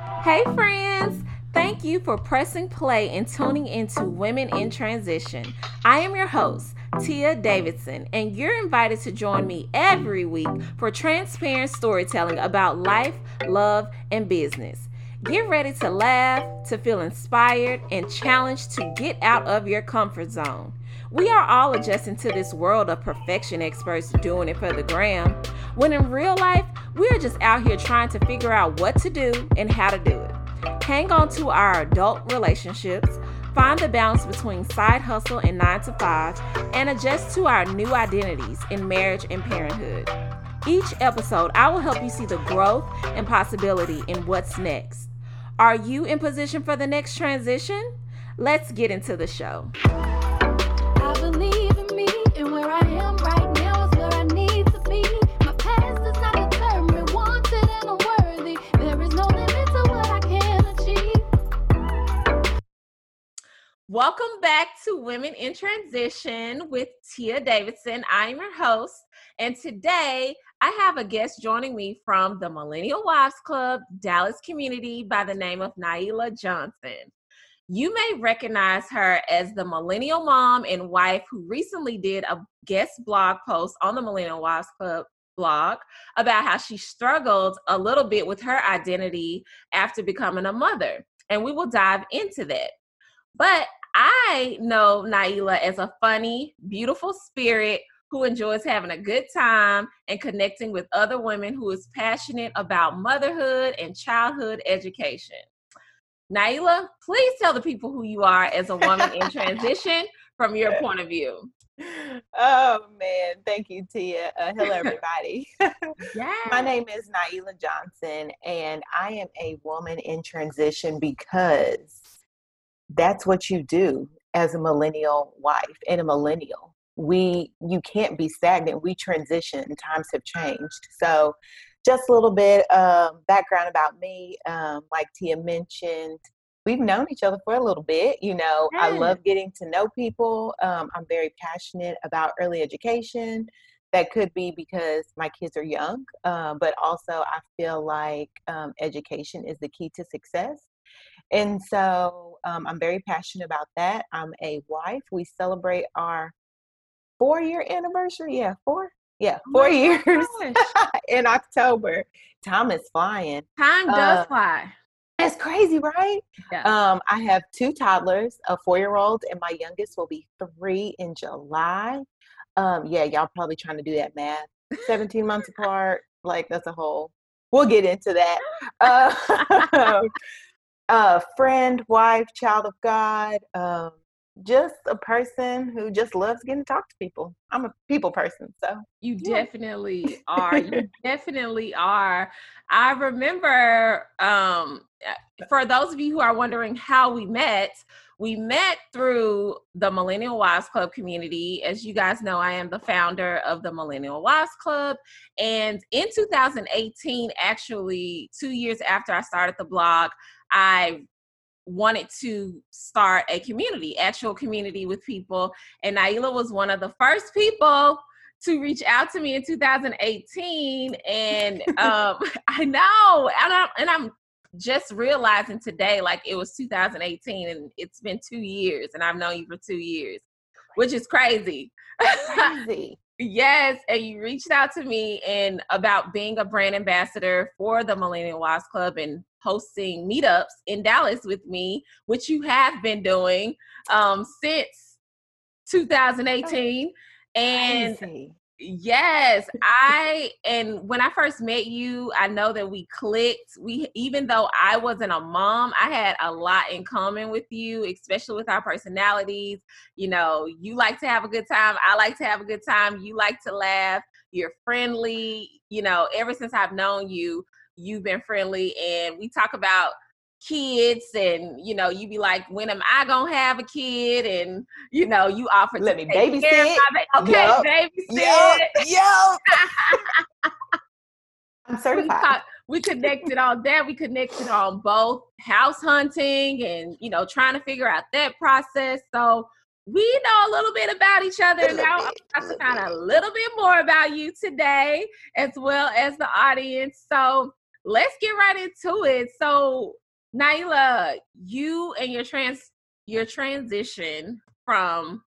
Hey, friends! Thank you for pressing play and tuning into Women in Transition. I am your host, Tia Davidson, and you're invited to join me every week for transparent storytelling about life, love, and business. Get ready to laugh, to feel inspired, and challenged to get out of your comfort zone. We are all adjusting to this world of perfection experts doing it for the gram, when in real life, we are just out here trying to figure out what to do and how to do it. Hang on to our adult relationships, find the balance between side hustle and nine to five, and adjust to our new identities in marriage and parenthood. Each episode, I will help you see the growth and possibility in what's next. Are you in position for the next transition? Let's get into the show. Welcome back to Women in Transition with Tia Davidson. I'm your host, and today I have a guest joining me from the Millennial Wives Club Dallas community by the name of Naila Johnson. You may recognize her as the millennial mom and wife who recently did a guest blog post on the Millennial Wives Club blog about how she struggled a little bit with her identity after becoming a mother. And we will dive into that. But I know Naila as a funny, beautiful spirit who enjoys having a good time and connecting with other women who is passionate about motherhood and childhood education. Naila, please tell the people who you are as a woman in transition from your point of view. Oh man, thank you, Tia. Uh, hello, everybody. Yeah. My name is Naila Johnson, and I am a woman in transition because that's what you do as a millennial wife and a millennial. We you can't be stagnant. We transition. Times have changed. So, just a little bit um, background about me. Um, like Tia mentioned, we've known each other for a little bit. You know, I love getting to know people. Um, I'm very passionate about early education. That could be because my kids are young, um, but also I feel like um, education is the key to success. And so um, I'm very passionate about that. I'm a wife. We celebrate our four year anniversary. Yeah, four. Yeah, Oh four my years in October. Time is flying. Time does Uh, fly. That's crazy, right? Yeah. Um, I have two toddlers, a four year old, and my youngest will be three in July. Um, yeah, y'all probably trying to do that math. 17 months apart, like that's a whole. We'll get into that. Uh, uh, friend, wife, child of God, um, just a person who just loves getting to talk to people. I'm a people person, so You Yeah. definitely are. You definitely are. I remember um uh, for those of you who are wondering how we met, we met through the Millennial Wives Club community. As you guys know, I am the founder of the Millennial Wives Club. And in 2018, actually, two years after I started the blog, I wanted to start a community, actual community with people. And Naila was one of the first people to reach out to me in 2018 and um i know and I'm, and I'm just realizing today like it was 2018 and it's been two years and i've known you for two years which is crazy crazy. Yes and you reached out to me and about being a brand ambassador for the millennial wives club and hosting meetups in dallas with me which you have been doing um since 2018 and Crazy. Yes, I and when I first met you, I know that we clicked. We even though I wasn't a mom, I had a lot in common with you, especially with our personalities. You know, you like to have a good time, I like to have a good time, you like to laugh, you're friendly, you know, ever since I've known you, you've been friendly and we talk about kids and you know you be like when am i gonna have a kid and you know you offer Let to me babysit. ba- okay Yup. babysit Yup, yup. I'm we, certified. talk, we connected on that. We connected on both house hunting and you know trying to figure out that process. So we know a little bit about each other. Now I'm about to find a little bit more about you today, as well as the audience. So let's get right into it. So, Naila, you and your trans your transition from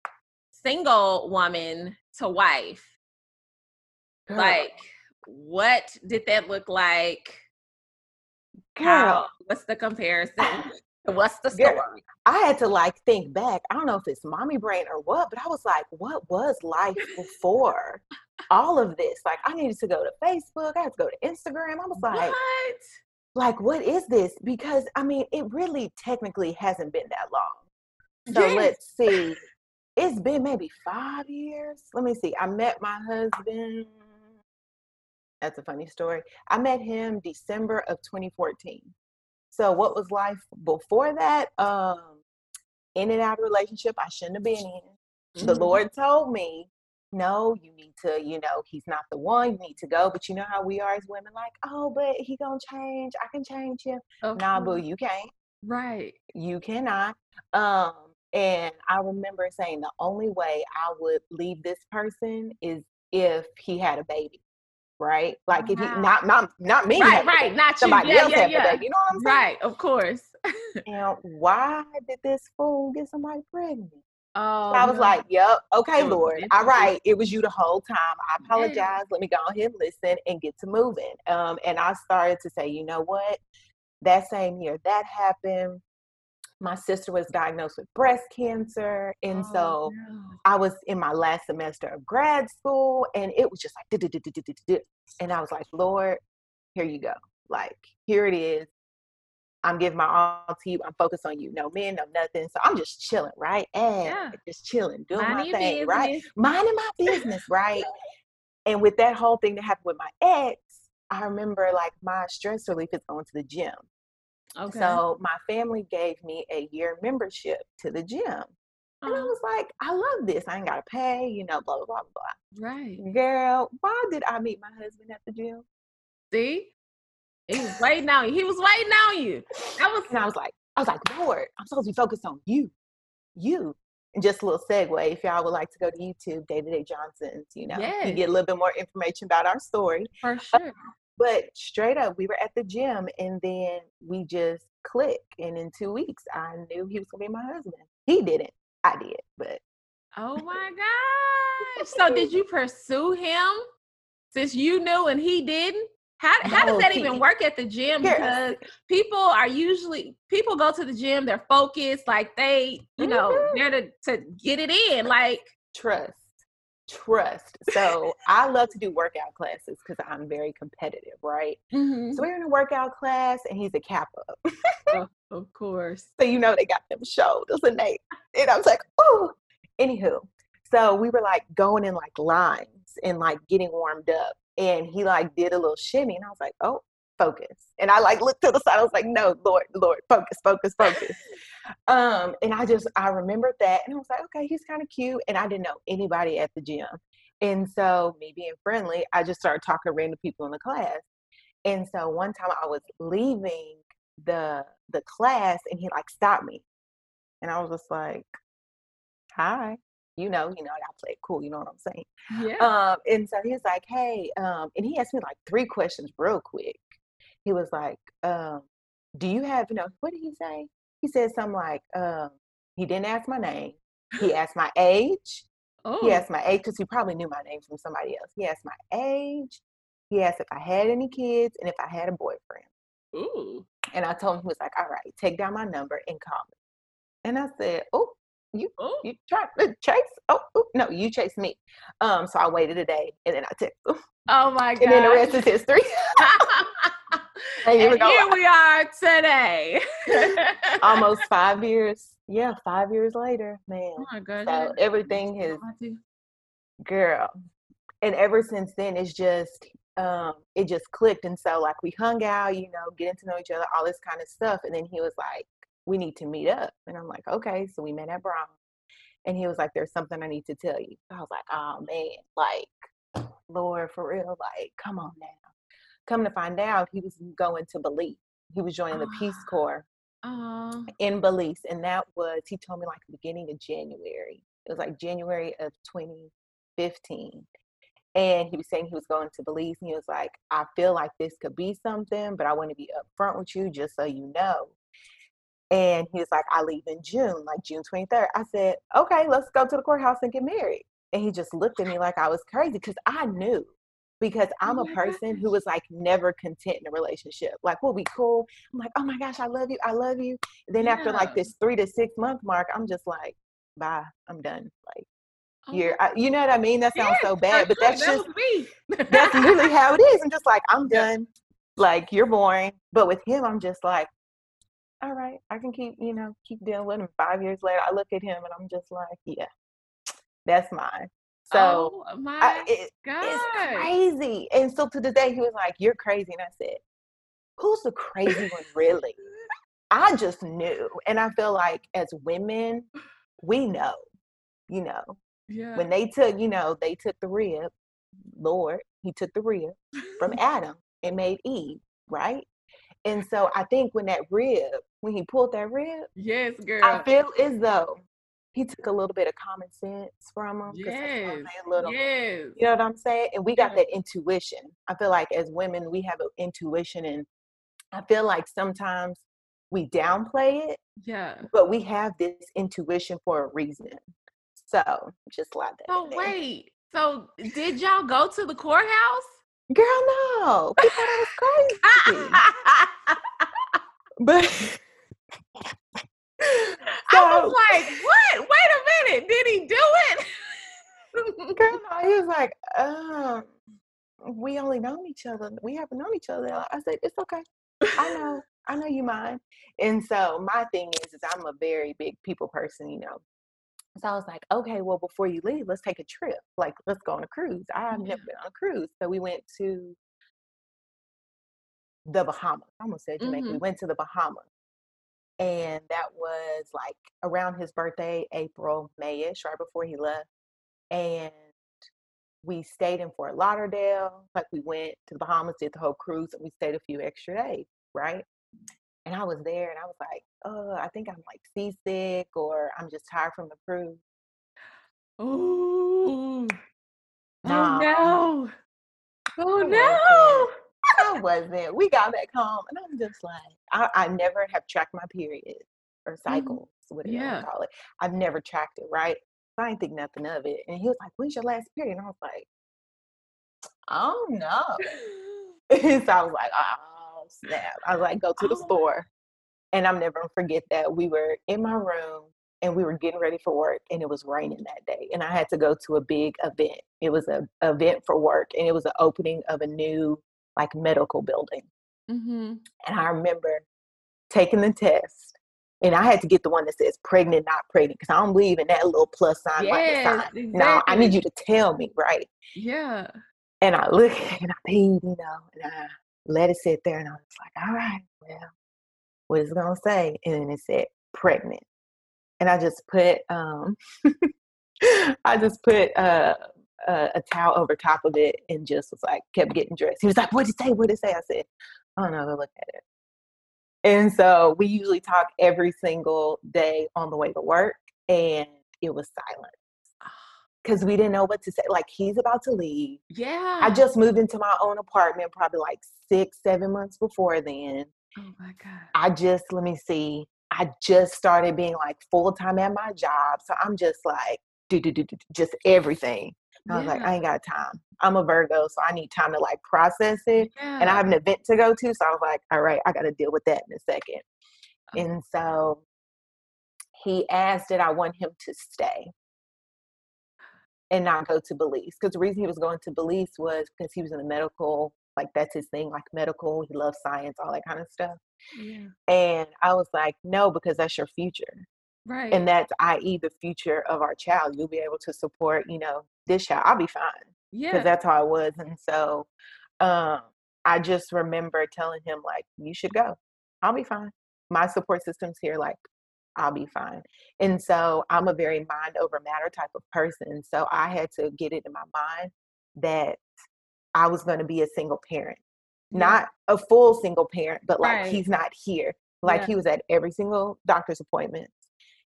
single woman to wife. Girl, Like, what did that look like? girl, How? What's the comparison? What's the Girl, story? I had to like think back. I don't know if it's mommy brain or what, but I was like, what was life before all of this? Like, I needed to go to Facebook. I had to go to Instagram. I was like, what? Like, what is this? Because I mean, it really technically hasn't been that long. So Yes. let's see. It's been maybe five years. Let me see. I met my husband. That's a funny story. I met him December of 2014. So what was life before that? Um, in and out of relationship I shouldn't have been in. The Mhm. Lord told me, no, you need to, you know, he's not the one, you need to go. But you know how we are as women, like, oh, but he gonna change. I can change him. Of Nah, boo, you can't Right. you cannot um and i remember saying the only way i would leave this person is if he had a baby right like if he not not not me Right, right. Not you. somebody Yeah, else yeah, yeah. baby you know what i'm saying Right, of course. and why did this fool get somebody pregnant Oh, i was no. like yep okay lord all right it was you the whole time i apologize let me go ahead and listen and get to moving um and i started to say you know what that same year that happened my sister was diagnosed with breast cancer and Oh, so no. i was in my last semester of grad school and it was just like and i was like lord here you go like here it is i'm giving my all to you i'm focused on you no men no nothing so i'm just chilling right and Yeah. just chilling doing Minding my thing right minding my business right and with that whole thing that happened with my ex i remember like my stress relief is going to the gym Okay. so my family gave me a year membership to the gym. And I was like, I love this. I ain't gotta pay, you know, blah blah blah blah. right. Girl, why did I meet my husband at the gym? See? He was waiting on you. He was waiting on you. That was And I was like, I was like, Lord, I'm supposed to be focused on you, you. And just a little segue, if y'all would like to go to YouTube, Day to Day Johnson's, you know, you get a little bit more information about our story. for uh, sure. But straight up, we were at the gym and then we just clicked. And in two weeks, I knew he was gonna be my husband. He didn't. I did, but Oh my gosh. So did you pursue him since you knew and he didn't? How, how does that even work at the gym? Because people are usually people go to the gym, they're focused, like they, you know, Mhm. they're to, to get it in. Like, trust. Trust. So I love to do workout classes because I'm very competitive, right? mhm, So we're in a workout class and he's a Kappa. of, of course. So you know they got them shoulders and they and I was like, oh. Anywho, so we were like going in like lines and like getting warmed up. And he like did a little shimmy and I was like, oh, focus. And I like looked to the side, I was like, no, Lord, Lord, focus, focus, focus. um, and I just I remembered that and I was like, okay, he's kind of cute. And I didn't know anybody at the gym. And so me being friendly, I just started talking to random people in the class. And so one time I was leaving the the class and he like stopped me. And I was just like, hi. You know, you know, I play it cool, you know what I'm saying? Yeah. Um, and so he was like, hey, um, and he asked me like three questions real quick. He was like, um, do you have, you know, what did he say? He said something like, um, he didn't ask my name. He asked my age. oh, He asked my age because he probably knew my name from somebody else. He asked my age. He asked if I had any kids and if I had a boyfriend. Ooh. And I told him, he was like, all right, take down my number and call me. And I said, oh, you Oh. you try to chase? Oh, oh, no, you chase me. Um, so I waited a day and then I texted. Oh my god. And then the rest is history. And here we And here we are today. Almost five years. Yeah, five years later, man. Oh my god. So everything has I do. girl. And ever since then it's just um it just clicked. And so like we hung out, you know, getting to know each other, all this kind of stuff. And then he was like, We need to meet up. And I'm like, Okay. So we met at Brown. And he was like, There's something I need to tell you. I was like, Oh man, like, Lord, for real, like, come on now. Come to find out he was going to Belize. He was joining the Peace Ah. Corps in Belize, and that was he told me like the beginning of January. It was like January of 2015, and he was saying he was going to Belize, and he was like, "I feel like this could be something, but I want to be upfront with you, just so you know." And he was like, "I leave in June, like June 23rd." I said, "Okay, let's go to the courthouse and get married." And he just looked at me like I was crazy because I knew because I'm Oh a person who was like never content in a relationship. Like, we'll be cool. I'm like, oh my gosh, I love you. I love you. And then after like this three to six month mark, I'm just like, bye, I'm done. Like, Oh you're, I, you know what I mean? That sounds Yes, so bad, but that's that just, me. that's really how it is. I'm just like, I'm Yeah. done. Like, you're boring. But with him, I'm just like, all right, I can keep, you know, keep dealing with him. Five years later, I look at him and I'm just like, yeah, that's mine. So oh my I, it, god. it's crazy. And so to this day, he was like, You're crazy. And I said, Who's the crazy one, really? I just knew. And I feel like as women, we know, you know, Yeah. when they took, you know, they took the rib, Lord, he took the rib from Adam and made Eve, right? And so I think when that rib, when he pulled that rib, yes, girl. I feel as though he took a little bit of common sense from him. yes. little Yes. you know what I'm saying? And we got Yeah. that intuition. I feel like as women, we have an intuition, and I feel like sometimes we downplay it, Yeah. but we have this intuition for a reason. So just like that. So wait. So did y'all go to the courthouse? girl, no, he thought I was crazy. but I was like, what? Wait a minute. Did he do it? girl, no, he was like, um, we only known each other. We haven't known each other. I said, it's okay. I know, I know you mind. And so my thing is, is I'm a very big people person, you know. So I was like, okay, well, before you leave, let's take a trip. Like, let's go on a cruise. I've Yeah. never been on a cruise. So we went to the Bahamas. I almost said Jamaica. We Mhm. went to the Bahamas. And that was like around his birthday, April, Mayish, right before he left. And we stayed in Fort Lauderdale. Like we went to the Bahamas, did the whole cruise, and we stayed a few extra days, right? And I was there and I was like, oh, I think I'm like seasick or I'm just tired from the cruise. Ooh. Oh, nah. Oh no. Oh no. I wasn't. We got back home and I'm just like, I, I never have tracked my periods or cycles, whatever you Mm-hmm. Yeah. call it. I've never tracked it, right? So I didn't think nothing of it. And he was like, when's your last period? And I was like, I don't know. so I was like, oh snap. I was like, go to the Oh. store. And I'm never gonna forget that. We were in my room and we were getting ready for work and it was raining that day. And I had to go to a big event. It was a event for work and it was the opening of a new like medical building. Mm-hmm. And I remember taking the test. And I had to get the one that says pregnant, not pregnant, because I don't believe in that little plus sign, Yes, minus sign. No, I need you to tell me, right? Yeah. And I look and I peed, you know, and I let it sit there and I was like, all right, well, what is it gonna say? And then it said pregnant. And I just put um I just put uh, a, a towel over top of it and just was like kept getting dressed. He was like, What'd it say? What'd it say? I said, I don't know, go look at it. And so we usually talk every single day on the way to work and it was silent. Because ah. we didn't know what to say. Like he's about to leave. Yeah. I just moved into my own apartment probably like six, seven months before then. Oh my god. I just, let me see, I just started being like full time at my job. So I'm just like, do, do, do, do, just everything. I was like, I ain't got time. I'm a Virgo, so I need time to like process it. Yeah. And I have an event to go to. So I was like, all right, I got to deal with that in a second. Oh. And so he asked did I want him to stay and not go to Belize. Because the reason he was going to Belize was because he was in the medical, like that's his thing, like medical. He loves science, all that kind of stuff. yeah. And I was like, no, because that's your future. Right. And that's, i.e., the future of our child. You'll be able to support, you know, this child. I'll be fine because that's how I was. And so um, I just remember telling him, like, you should go. I'll be fine. My support system's here. Like, I'll be fine. And so I'm a very mind over matter type of person. So I had to get it in my mind that I was going to be a single parent, Yeah. not a full single parent, but like Right. he's not here. Like Yeah. he was at every single doctor's appointment.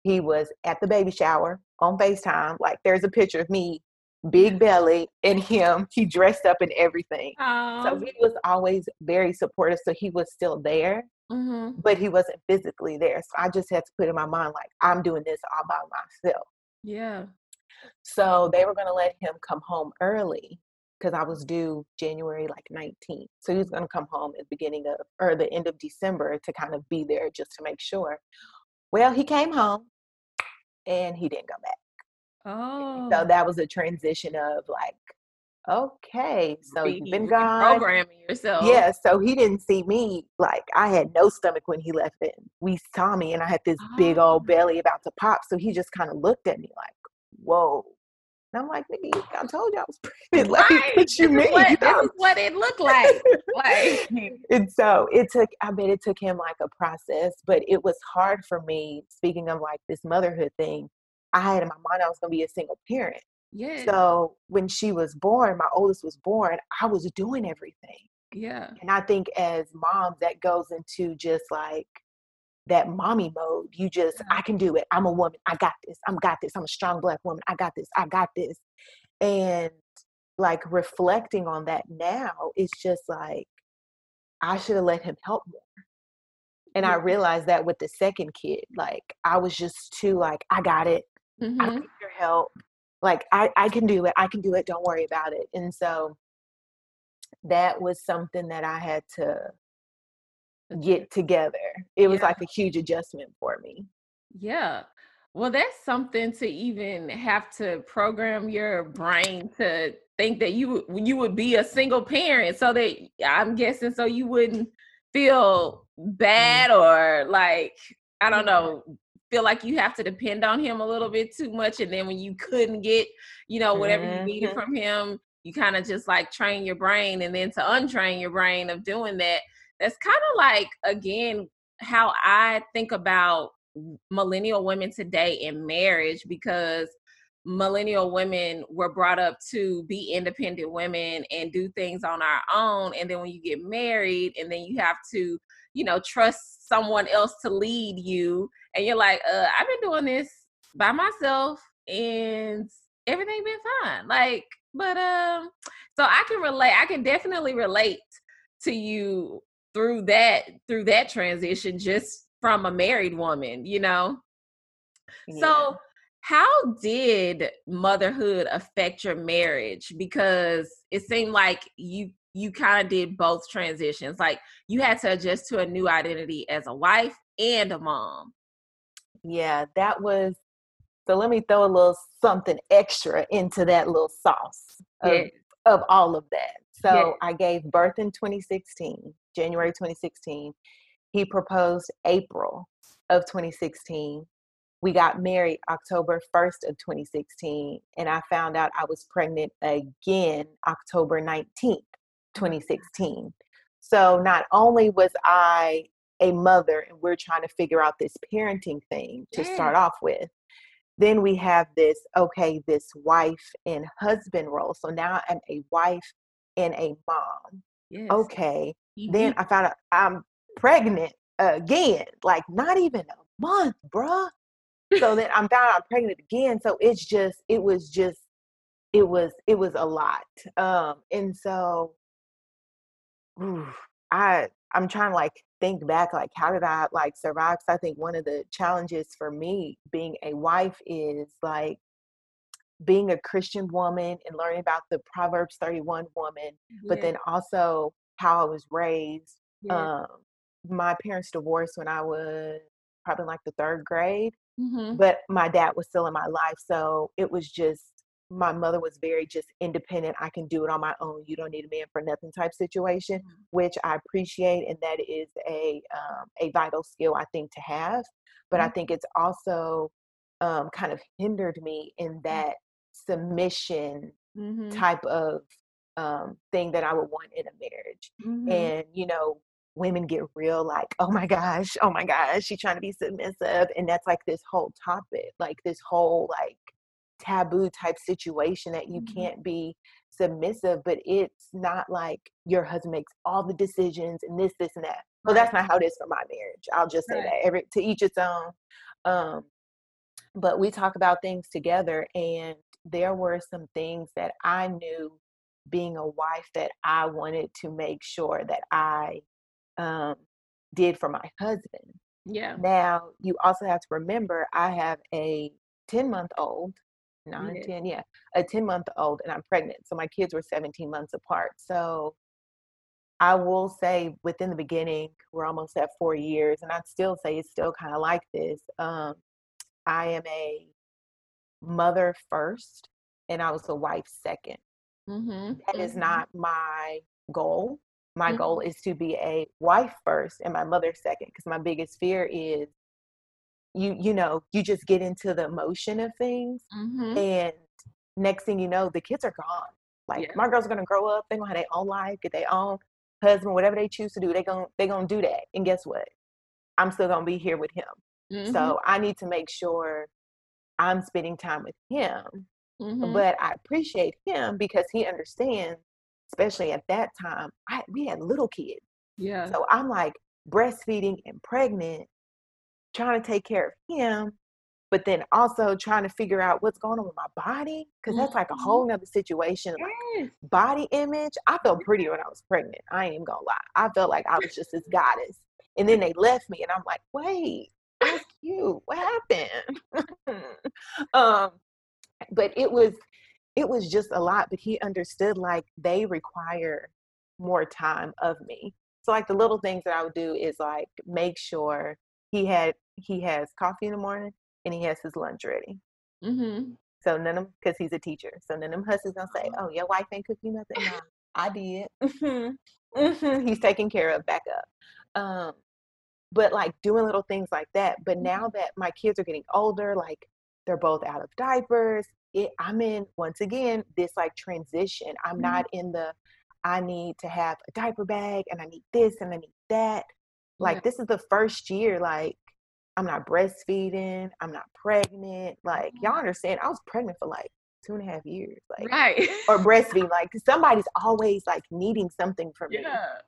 He was at the baby shower on FaceTime. Like there's a picture of me big belly, and him. He dressed up in everything. So Oh. he was always very supportive. So he was still there, hmm but he wasn't physically there. So I just had to put in my mind, like, I'm doing this all by myself. Yeah. So they were going to let him come home early because I was due January like 19th. So he was going to come home at the beginning of or the end of December to kind of be there just to make sure. Well, he came home and he didn't come back. Oh. So that was a transition of like, okay, so you've been gone. Programming yourself. Yeah, so he didn't see me like I had no stomach when he left it. We saw me and I had this big Oh. old belly about to pop. So he just kind of looked at me like, whoa. And I'm like, nigga, I told you I was pregnant. Like, Right. what you mean? what, this is what it looked like. like and so it took, I bet it took him like a process, but it was hard for me. Speaking of like this motherhood thing, I had in my mind I was going to be a single parent. yeah. So when she was born, my oldest was born, I was doing everything. yeah. And I think as moms, that goes into just like that mommy mode. You just, Yeah. I can do it. I'm a woman. I got this. I'm got this. I'm a strong black woman. I got this. I got this. And like reflecting on that now, it's just like, I should have let him help more. And I realized that with the second kid, like I was just too like, I got it. I Mhm. don't need your help. Like I, I can do it. I can do it. Don't worry about it. And so that was something that I had to get together. It was Yeah. like a huge adjustment for me. Yeah. Well, that's something to even have to program your brain to think that you you would be a single parent so that I'm guessing so you wouldn't feel bad or like I don't know feel like you have to depend on him a little bit too much and then when you couldn't get you know whatever you needed Mhm. from him you kind of just like train your brain and then to untrain your brain of doing that that's kind of like again how I think about millennial women today in marriage because millennial women were brought up to be independent women and do things on our own and then when you get married and then you have to you know trust someone else to lead you and you're like uh i've been doing this by myself and everything been fine. Like but um so i can relate i can definitely relate to you through that through that transition just from a married woman you know? Yeah. so how did motherhood affect your marriage? Because it seemed like you you kind of did both transitions like you had to adjust to a new identity as a wife and a mom yeah, that was so let me throw a little something extra into that little sauce of, Yeah. of all of that. So Yeah. I gave birth in 2016, January 2016. He proposed April of 2016. We got married October 1st of 2016, and I found out I was pregnant again October 19th, 2016. So not only was I a mother and we're trying to figure out this parenting thing to start off with, then we have this okay, this wife and husband role. So now I'm a wife and a mom. yes Okay, you then. I found out I'm pregnant again, like not even a month, bruh. So then I'm found out I'm pregnant again. So it's just, it was just, it was, it was a lot. Um, and so ooh, I I'm trying to like think back, like how did I like survive? Cause I think one of the challenges for me being a wife is like being a Christian woman and learning about the Proverbs 31 woman, but then also how I was raised yeah. um, my parents divorced when I was probably like the third grade, Mhm. but my dad was still in my life. So it was just, my mother was very just independent. I can do it on my own. You don't need a man for nothing type situation, Mhm. which I appreciate. And that is a, um, a vital skill, I think, to have. But I Mhm. think it's also um, kind of hindered me in that submission Mhm. type of um, thing that I would want in a marriage Mhm. and you know women get real like oh my gosh oh my gosh she's trying to be submissive and that's like this whole topic like this whole like taboo type situation that you Mhm. can't be submissive but it's not like your husband makes all the decisions and this this and that well that's not how it is for my marriage i'll just say Right. that every to each its own um but we talk about things together and there were some things that I knew being a wife that I wanted to make sure that I um, did for my husband. Yeah. Now, you also have to remember I have a 10 month old, nine, Yeah. 10, yeah, a 10 month old, and I'm pregnant. So my kids were 17 months apart. So I will say within the beginning, we're almost at four years, and I'd still say it's still kind of like this. Um, I am a mother first, and I was a wife second. Mm-hmm. That is not my goal. My Mhm. goal is to be a wife first and my mother second, because my biggest fear is you, you know, you just get into the emotion of things, Mm-hmm. and next thing you know, the kids are gone. Like Yeah. my girls are gonna grow up, they're gonna have their own life, get their own husband, whatever they choose to do, they gon' they gonna do that. And guess what? I'm still gonna be here with him. Mm-hmm. So I need to make sure I'm spending time with him. mm-hmm. But I appreciate him because he understands, especially at that time, I we had little kids. yeah. So I'm like breastfeeding and pregnant, trying to take care of him, but then also trying to figure out what's going on with my body. Cause that's like a Mhm. whole nother situation. Like body image. I felt pretty when I was pregnant. I ain't even gonna lie. I felt like I was just this goddess. And then they left me and I'm like, wait, was cute. What happened? um, but it was it was just a lot, but he understood like they require more time of me. So like the little things that I would do is like make sure he had he has coffee in the morning and he has his lunch ready. Mm-hmm. So none of because he's a teacher. So none of them hustlers gonna say, "Oh, your wife ain't cooking nothing." No, I did. Mhm. Mhm. He's taken care of. Back up. Um, but like doing little things like that. But now that my kids are getting older, like they're both out of diapers, it, I'm in once again this like transition. I'm Mhm. not in the I need to have a diaper bag and I need this and I need that. Like Yeah. this is the first year like I'm not breastfeeding, I'm not pregnant. Like y'all understand, I was pregnant for like two and a half years. Like Right. or breastfeeding, Like somebody's always like needing something from me. yeah.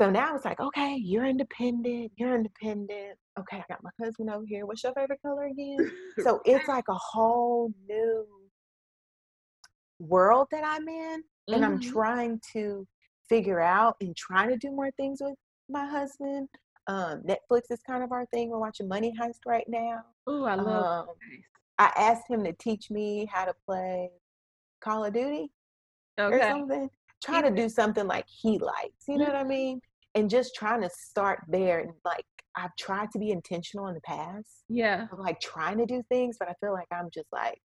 So now it's like, okay, you're independent, you're independent. Okay, I got my husband over here. What's your favorite color again? So it's like a whole new world that I'm in. And I'm Mhm. trying to figure out and trying to do more things with my husband. Um, Netflix is kind of our thing. We're watching Money Heist right now. Ooh, I love. Um, I asked him to teach me how to play Call of Duty or something. Trying to do something like he likes, you know what I mean? And just trying to start there. And like, I've tried to be intentional in the past Yeah. of like trying to do things, but I feel like I'm just like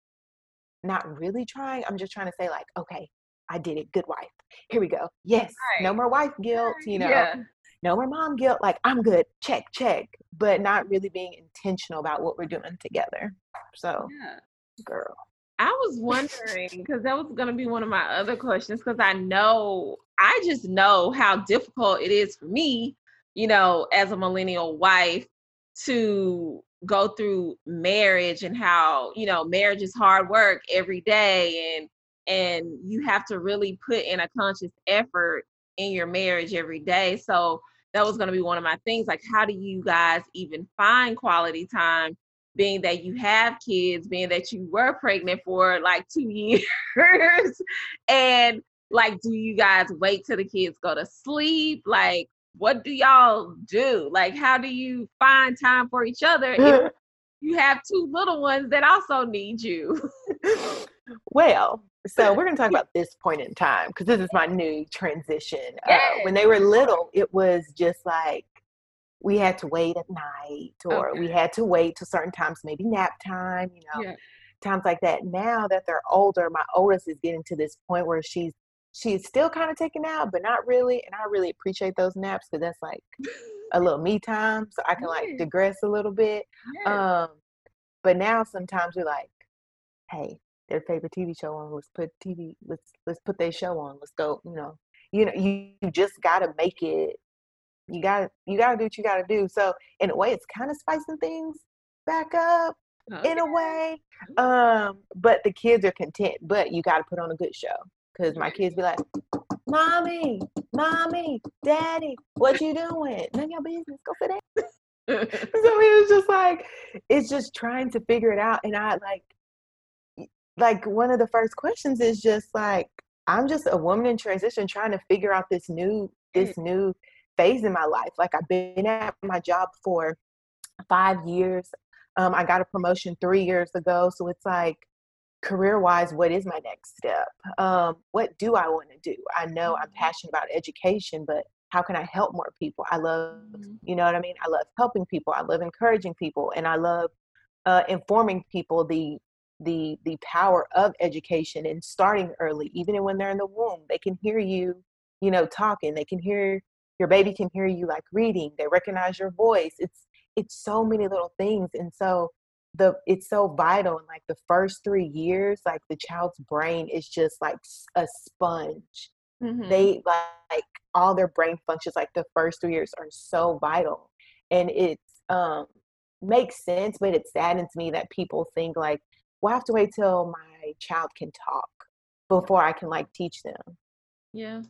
not really trying. I'm just trying to say, like, okay, I did it. Good wife. Here we go. Yes. No more wife guilt, you know, Yeah. No more mom guilt. Like, I'm good. Check, check. But not really being intentional about what we're doing together. So, Yeah. girl. I was wondering because that was going to be one of my other questions because I know I just know how difficult it is for me, you know, as a millennial wife to go through marriage and how, you know, marriage is hard work every day and and you have to really put in a conscious effort in your marriage every day. So that was going to be one of my things like how do you guys even find quality time being that you have kids, being that you were pregnant for like two years, and like, do you guys wait till the kids go to sleep? Like, what do y'all do? Like, how do you find time for each other if you have two little ones that also need you? well, so we're going to talk about this point in time because this is my new transition. Uh, when they were little, it was just like we had to wait at night or we had to wait till certain times, maybe nap time, you know, Yeah. times like that. Now that they're older, my oldest is getting to this point where she's she's still kind of taking out, but not really. And I really appreciate those naps because that's like a little me time, so I can like digress a little bit. Um, but now sometimes we're like, hey, their favorite TV show on. Let's put TV. Let's let's put their show on. Let's go. You know, you know, you, you just gotta make it. You gotta you gotta do what you gotta do. So in a way, it's kind of spicing things back up in a way. Um, but the kids are content. But you gotta put on a good show because my kids be like, "Mommy, mommy, daddy, what you doing? None of your business. Go sit down." so it was just like it's just trying to figure it out and i like like one of the first questions is just like i'm just a woman in transition trying to figure out this new this Mm. new phase in my life. Like i've been at my job for five years. Um, i got a promotion three years ago so it's like career wise what is my next step? Um, what do i want to do? I know i'm Mhm. passionate about education but how can i help more people? I love Mhm. you know what i mean? I love helping people. I love encouraging people and i love uh, informing people the the the power of education and starting early even when they're in the womb they can hear you you know talking they can hear your baby can hear you like reading they recognize your voice it's it's so many little things and so the it's so vital in like the first three years like the child's brain is just like a sponge Mhm. they like all their brain functions like the first three years are so vital and it's um makes sense but it saddens me that people think like well i have to wait till my child can talk before i can like teach them yeah.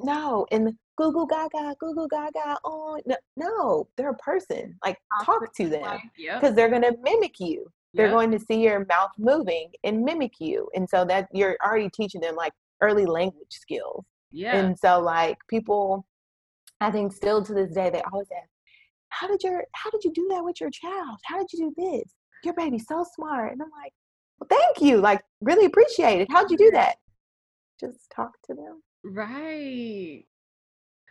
no and Google goo gaga Google goo gaga oh no, no they're a person like talk to them Yep. because they're going to mimic you they're yep. going to see your mouth moving and mimic you and so that you're already teaching them like early language skills Yeah. and so like people I think still to this day they always ask, How did your how did you do that with your child? How did you do this? Your baby's so smart. And I'm like, Well, thank you. Like really appreciate it. How'd you do mm-hmm. that? Just talk to them. right.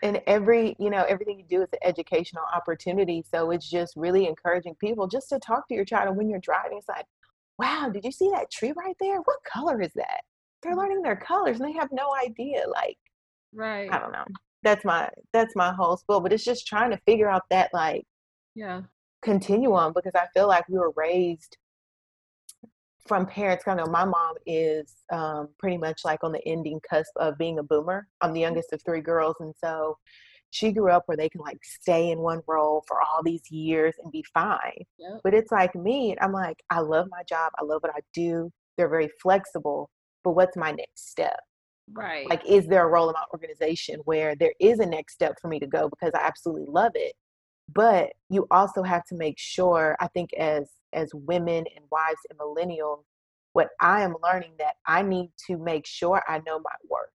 And every, you know, everything you do is an educational opportunity. So it's just really encouraging people just to talk to your child. And when you're driving, it's like, wow, did you see that tree right there? What color is that? They're mm-hmm. learning their colors and they have no idea. Like, Right. I don't know. That's my that's my whole spiel. But it's just trying to figure out that like Yeah. continuum because I feel like we were raised from parents. I know my mom is um, pretty much like on the ending cusp of being a boomer. I'm the youngest of three girls, and so she grew up where they can like stay in one role for all these years and be fine. Yep. But it's like me, I'm like, I love my job. I love what I do. They're very flexible. But what's my next step? Right. like is there a role in my organization where there is a next step for me to go because i absolutely love it but you also have to make sure i think as as women and wives and millennials what i am learning that i need to make sure i know my worth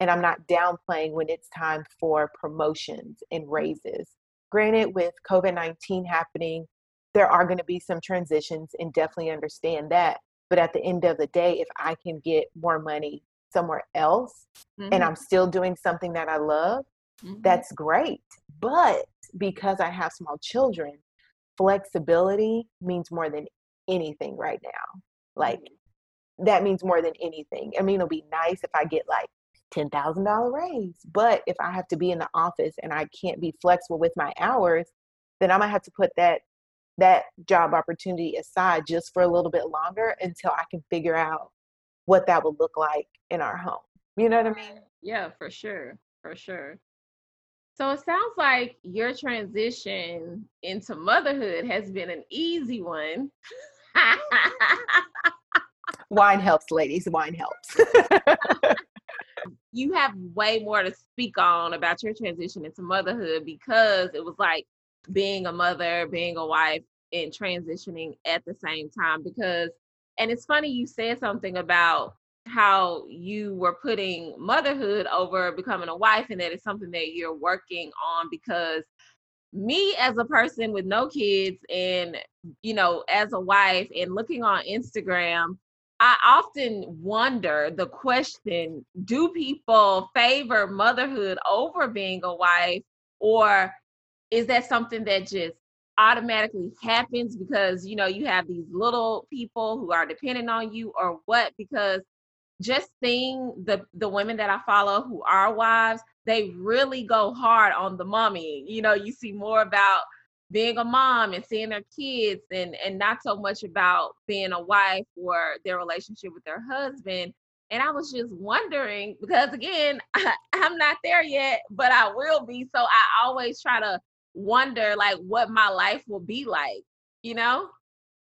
and i'm not downplaying when it's time for promotions and raises granted with covid-19 happening there are going to be some transitions and definitely understand that but at the end of the day if i can get more money somewhere else and Mhm. I'm still doing something that I love, Mhm. that's great. But because I have small children, flexibility means more than anything right now. Like that means more than anything. I mean, it'll be nice if I get like $10,000 raise, but if I have to be in the office and I can't be flexible with my hours, then I might have to put that that job opportunity aside just for a little bit longer until I can figure out what that would look like in our home. You know what I mean? Yeah, for sure. For sure. So it sounds like your transition into motherhood has been an easy one. Wine helps, ladies. Wine helps. you have way more to speak on about your transition into motherhood because it was like being a mother, being a wife, and transitioning at the same time. Because, and it's funny you said something about how you were putting motherhood over becoming a wife, and that it's something that you're working on because me as a person with no kids and you know as a wife and looking on instagram i often wonder the question do people favor motherhood over being a wife? Or is that something that just automatically happens because you know you have these little people who are dependent on you or what? Because just seeing the the women that I follow who are wives, they really go hard on the mommy. You know, you see more about being a mom and seeing their kids and and not so much about being a wife or their relationship with their husband. And I was just wondering because again, I, I'm not there yet, but I will be. So I always try to wonder like what my life will be like, you know?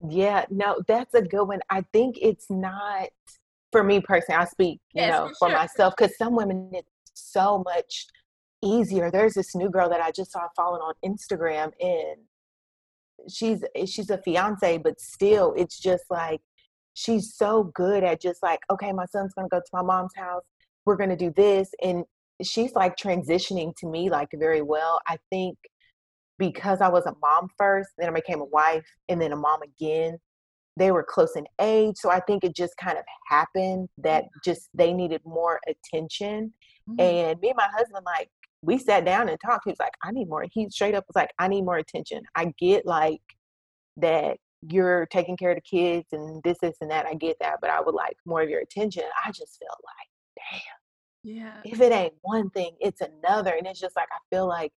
yeah, no, that's a good one. I think it's not for me personally. I speak, you Yes, know, for for sure. myself because some women it's so much easier. There's this new girl that I just saw following on Instagram, and she's eh, she's a fiance, but still, it's just like she's so good at just like, okay, my son's gonna go to my mom's house. We're gonna do this. And she's like transitioning to me like very well. I think because I was a mom first, then I became a wife, and then a mom again. They were close in age, so I think it just kind of happened that just they needed more attention. Mhm. And me and my husband, like, we sat down and talked. He was like, I need more. He straight up was like, I need more attention. I get like that you're taking care of the kids and this, this, and that. I get that, but I would like more of your attention. I just felt like, damn. yeah. if it ain't one thing, it's another. And it's just like, I feel like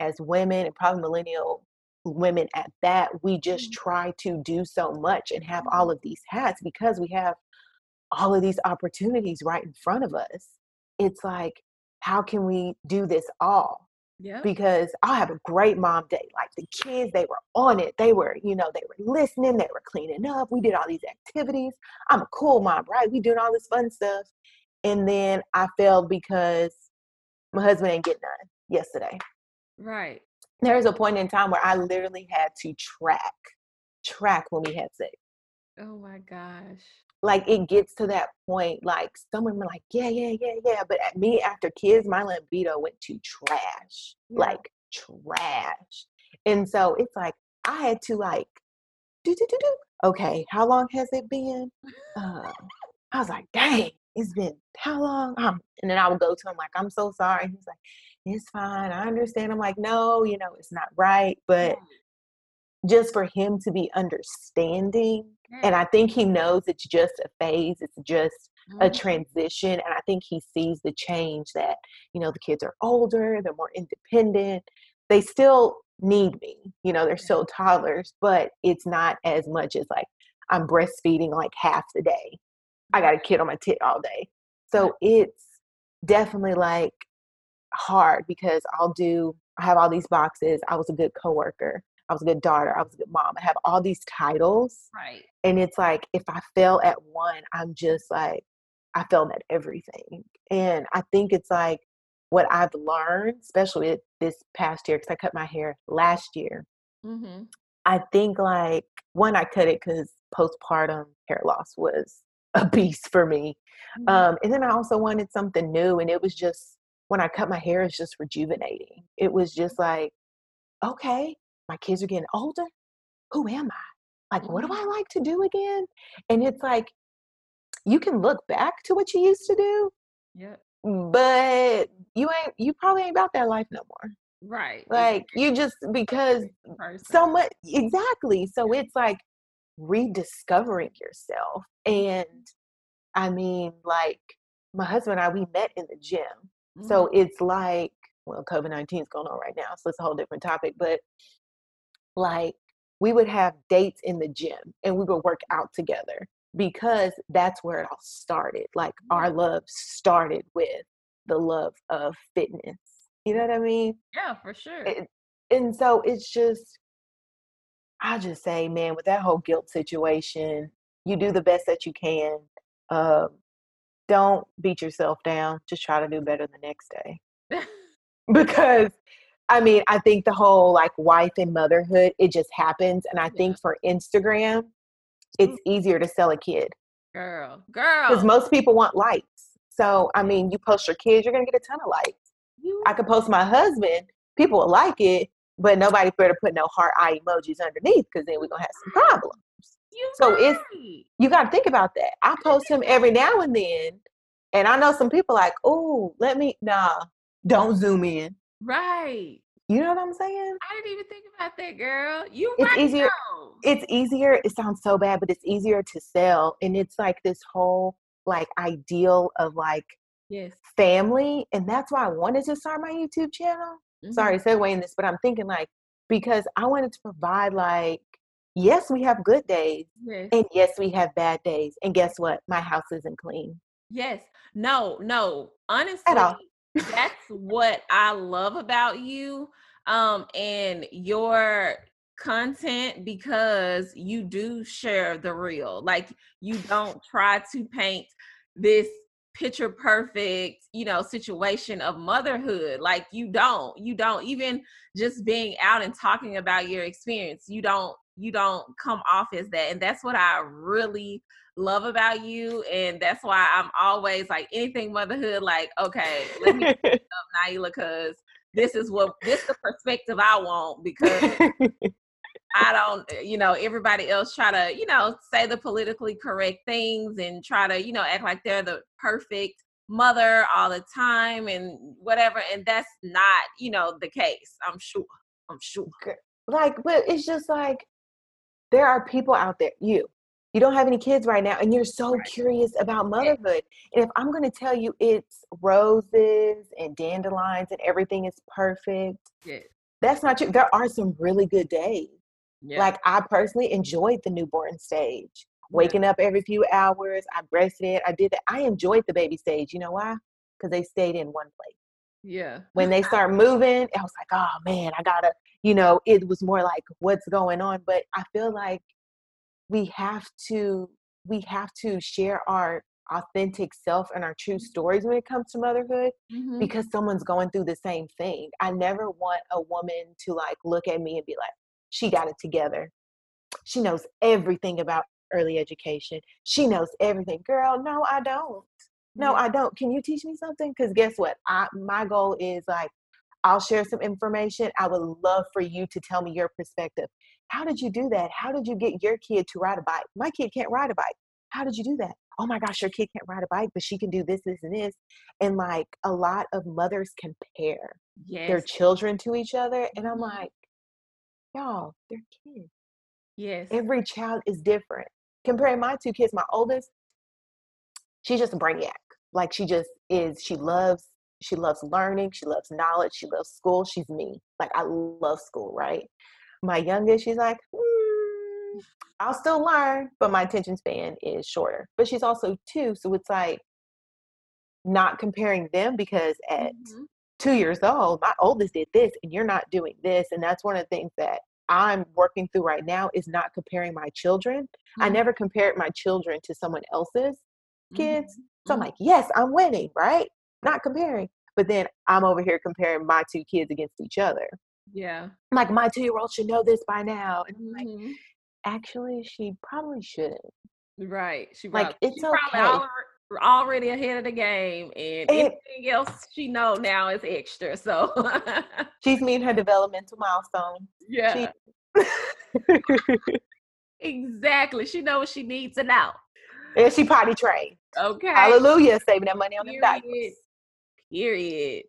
as women and probably millennial women at that, we just Mhm. try to do so much and have all of these hats because we have all of these opportunities right in front of us. It's like, how can we do this all? Yeah. Because I'll have a great mom day. Like the kids, they were on it. They were, you know, they were listening, they were cleaning up. We did all these activities. I'm a cool mom, right? We doing all this fun stuff. And then I failed because my husband ain't getting none yesterday. Right. There was a point in time where I literally had to track, track when we had sex. Oh my gosh. like it gets to that point like someone were like yeah yeah yeah yeah but at me after kids my libido went to trash Yeah. like trash and so it's like i had to like do do do do okay how long has it been uh, i was like dang it's been how long um, and then i would go to him like i'm so sorry he's like it's fine i understand i'm like no you know it's not right but just for him to be understanding and I think he knows it's just a phase, it's just a Mhm. transition. And I think he sees the change that, you know, the kids are older, they're more independent. They still need me, you know, they're still toddlers, but it's not as much as like I'm breastfeeding like half the day. I got a kid on my tit all day. So it's definitely like hard because I'll do, I have all these boxes. I was a good coworker. I was a good daughter. I was a good mom. I have all these titles Right. and it's like if i fail at one i'm just like i failed at everything and i think it's like what i've learned especially this past year because i cut my hair last year Mm-hmm. i think like one i cut it because postpartum hair loss was a beast for me Mm-hmm. um, and then i also wanted something new and it was just when i cut my hair it's just rejuvenating. It was just like okay my kids are getting older. Who am i? Like what do i like to do again? And it's like you can look back to what you used to do Yeah. but you ain't you probably ain't about that life no more. Right. like you just because so much exactly so it's like rediscovering yourself and i mean like my husband and i we met in the gym so Mhm. it's like well covid-19 is going on right now so it's a whole different topic but like we would have dates in the gym and we would work out together because that's where it all started like our love started with the love of fitness you know what i mean yeah, for sure. it, and so it's just i just say man with that whole guilt situation you do the best that you can um, don't beat yourself down just try to do better the next day. Because i mean i think the whole like wife and motherhood it just happens and i think for instagram it's easier to sell a kid. Girl, girl. because most people want likes. So i mean you post your kids you're gonna get a ton of likes. You I could post my husband, people will like it, but nobody better put no heart eye emojis underneath because then we're gonna have some problems. You So it's- You gotta think about that. I post him every now and then, and I know some people like, oh, let me nah, don't zoom in. right. You know what I'm saying? I didn't even think about that, girl. You It's right easier- though. It's easier, it sounds so bad, but it's easier to sell. And it's like this whole like ideal of like yes. family. And that's why I wanted to start my YouTube channel. Mhm. sorry to segue in this, but I'm thinking like because I wanted to provide like, yes, we have good days, Yes. and yes, we have bad days. And guess what? My house isn't clean. Yes. No, no. Honestly, all. that's what I love about you um and your content because you do share the real. Like you don't try to paint this picture perfect, you know, situation of motherhood. Like you don't. You don't even just being out and talking about your experience. You don't you don't come off as that and that's what i really love about you and that's why i'm always like anything motherhood like okay let me up naila because this is what this the perspective i want because I don't, eh, you know, everybody else try to, you know, say the politically correct things and try to, you know, act like they're the perfect mother all the time and whatever. And that's not, you know, the case. I'm sure. I'm sure. like, but it's just like there are people out there, you, you don't have any kids right now, and you're so right. curious about motherhood. And if I'm going to tell you it's roses and dandelions and everything is perfect, that's not true. There are some really good days. Yeah. Like I personally enjoyed the newborn stage. Waking up every few hours, I breastfed. I did that. I enjoyed the baby stage. You know why? Because they stayed in one place. Yeah. When they start moving, I was like, oh man, I gotta, you know, it was more like what's going on. But I feel like we have to we have to share our authentic self and our true stories when it comes to motherhood mm-hmm. because someone's going through the same thing. I never want a woman to like look at me and be like, she got it together. She knows everything about early education. She knows everything. Girl, no, I don't. No, I don't. Can you teach me something? Because guess what? I my goal is like I'll share some information. I would love for you to tell me your perspective. How did you do that? How did you get your kid to ride a bike? My kid can't ride a bike. How did you do that? Oh my gosh, your kid can't ride a bike, but she can do this, this, and this. And like a lot of mothers compare yes. their children to each other. And I'm mm-hmm. like, y'all, they're kids. Yes. Every child is different. Comparing my two kids, my oldest, she's just a brainiac. Like she just is, she loves, she loves learning, she loves knowledge, she loves school. She's me. Like I love school, right? My youngest, she's like, mm, I'll still learn, but my attention span is shorter. But she's also two, so it's like not comparing them because at mm-hmm two years old, my oldest did this and you're not doing this. And that's one of the things that I'm working through right now is not comparing my children. Mm-hmm. I never compared my children to someone else's kids. Mm-hmm. So I'm mm-hmm. like, yes, I'm winning, right? Not comparing. But then I'm over here comparing my two kids against each other. Yeah. I'm like, my two year old should know this by now. And I'm mm-hmm. like, actually, she probably shouldn't. Right. She probably, like it's she okay already ahead of the game and, anything else she know now is extra so she's meeting her developmental milestone. Yeah. She... exactly she knows what she needs to know and she potty trained. Okay. Hallelujah saving that money on the diapers. Period.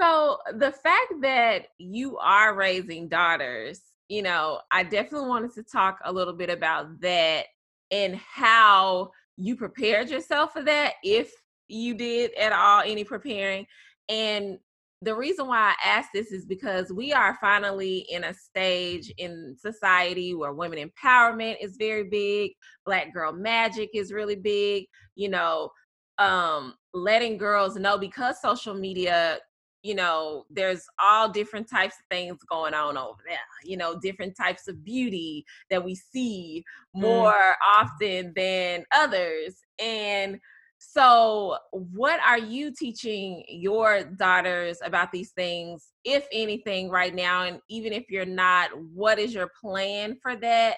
So the fact that you are raising daughters you know i definitely wanted to talk a little bit about that and how you prepared yourself for that if you did at all any preparing and the reason why I ask this is because we are finally in a stage in society where women empowerment is very big, black girl magic is really big, you know, um, letting girls know because social media you know, there's all different types of things going on over there, you know, different types of beauty that we see mm. more mm. often than others. And so, what are you teaching your daughters about these things, if anything, right now? And even if you're not, what is your plan for that?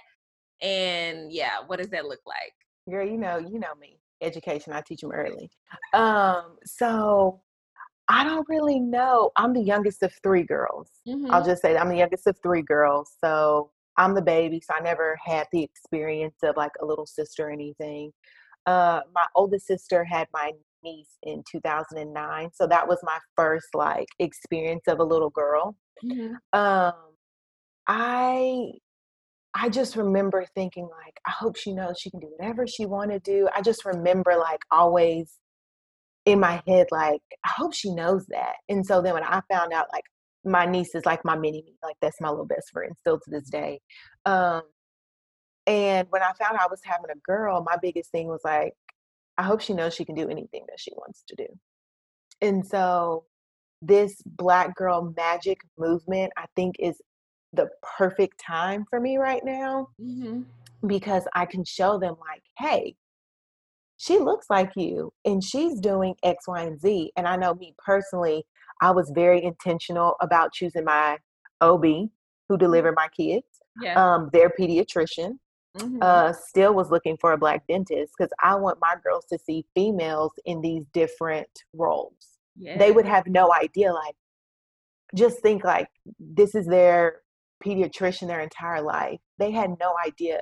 And yeah, what does that look like? Girl, you know, you know me. Education, I teach them early. Um, so I don't really know. I'm the youngest of three girls. Mm-hmm. I'll just say that I'm the youngest of three girls. So I'm the baby. So I never had the experience of like a little sister or anything. Uh, my oldest sister had my niece in 2009. So that was my first like experience of a little girl. Mm-hmm. Um, I I just remember thinking like, I hope she knows she can do whatever she want to do. I just remember like always in my head like i hope she knows that and so then when i found out like my niece is like my mini me like that's my little best friend still to this day um and when i found out i was having a girl my biggest thing was like i hope she knows she can do anything that she wants to do and so this black girl magic movement i think is the perfect time for me right now mm-hmm. because i can show them like hey she looks like you and she's doing X, Y, and Z. And I know me personally, I was very intentional about choosing my OB who delivered my kids. Yeah. Um, their pediatrician Mhm. uh, still was looking for a black dentist because I want my girls to see females in these different roles. They would have no idea, like, just think like this is their pediatrician their entire life. They had no idea,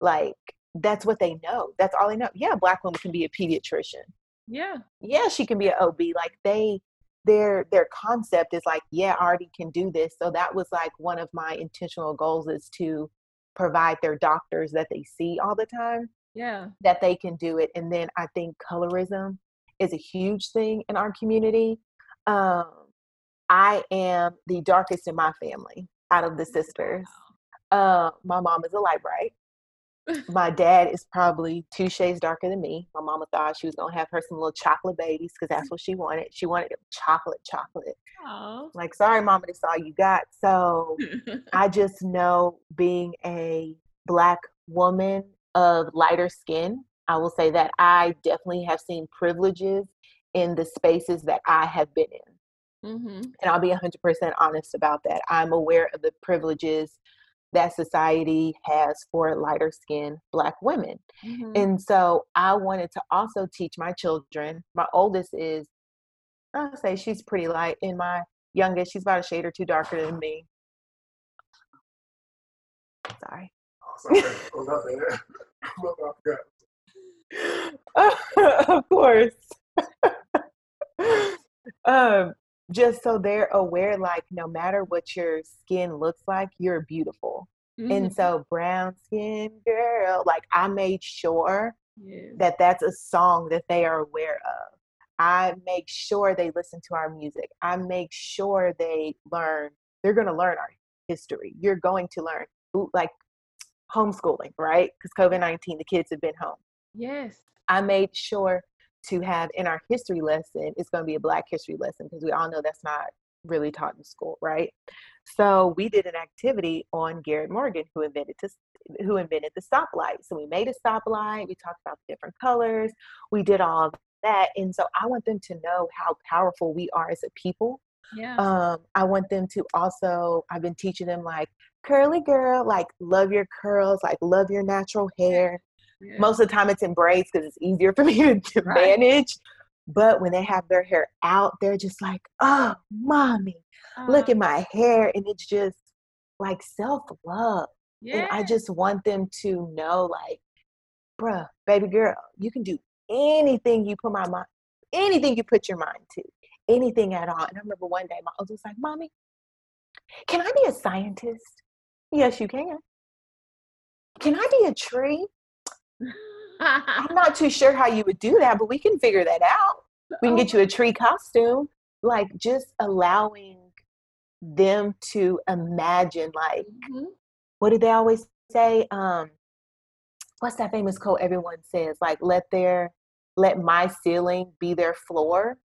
like, that's what they know. That's all they know. Yeah, a black woman can be a pediatrician. Yeah. Yeah, she can be an OB. Like they their their concept is like, yeah, I already can do this. So that was like one of my intentional goals is to provide their doctors that they see all the time Yeah. that they can do it. And then I think colorism is a huge thing in our community. Um, I am the darkest in my family out of the sisters. Uh, my mom is a light bright. My dad is probably two shades darker than me. My mama thought she was gonna have her some little chocolate babies because that's what she wanted. She wanted chocolate, chocolate. Oh. Like, sorry, mama, that's all you got. So I just know being a black woman of lighter skin, I will say that I definitely have seen privileges in the spaces that I have been in. mm-hmm. And I'll be 100% honest about that. I'm aware of the privileges that society has for lighter skinned black women. Mm-hmm. And so I wanted to also teach my children. My oldest is, I'll say she's pretty light, and my youngest, she's about a shade or two darker than me. Sorry. Sorry, I was out there. I forgot. of course. um, just so they're aware, like, no matter what your skin looks like, you're beautiful. Mm-hmm. And so, brown skin girl, like, I made sure yes. that that's a song that they are aware of. I make sure they listen to our music. I make sure they learn, they're going to learn our history. You're going to learn, like, homeschooling, right? Because COVID 19, the kids have been home. yes. I made sure to have in our history lesson, it's going to be a Black history lesson because we all know that's not really taught in school, right? So we did an activity on Garrett Morgan, who invented to, who invented the stoplight. So we made a stoplight. We talked about the different colors. We did all that, and so I want them to know how powerful we are as a people. Yeah. Um, I want them to also. I've been teaching them like curly girl, like love your curls, like love your natural hair yeah. most of the time it's in braids because it's easier for me to, to Right. manage. But when they have their hair out, they're just like, oh, mommy, look Uh, at my hair. And it's just like self love. yeah. And I just want them to know, like, bruh, baby girl, you can do anything you put my mind, anything you put your mind to, anything at all. And I remember one day my uncle was like, mommy, can I be a scientist? Yes, you can. Can I be a tree? I'm not too sure how you would do that, but we can figure that out. We can get you a tree costume. Like just allowing them to imagine, like, Mhm. what do they always say? Um, what's that famous quote everyone says? Like, let their let my ceiling be their floor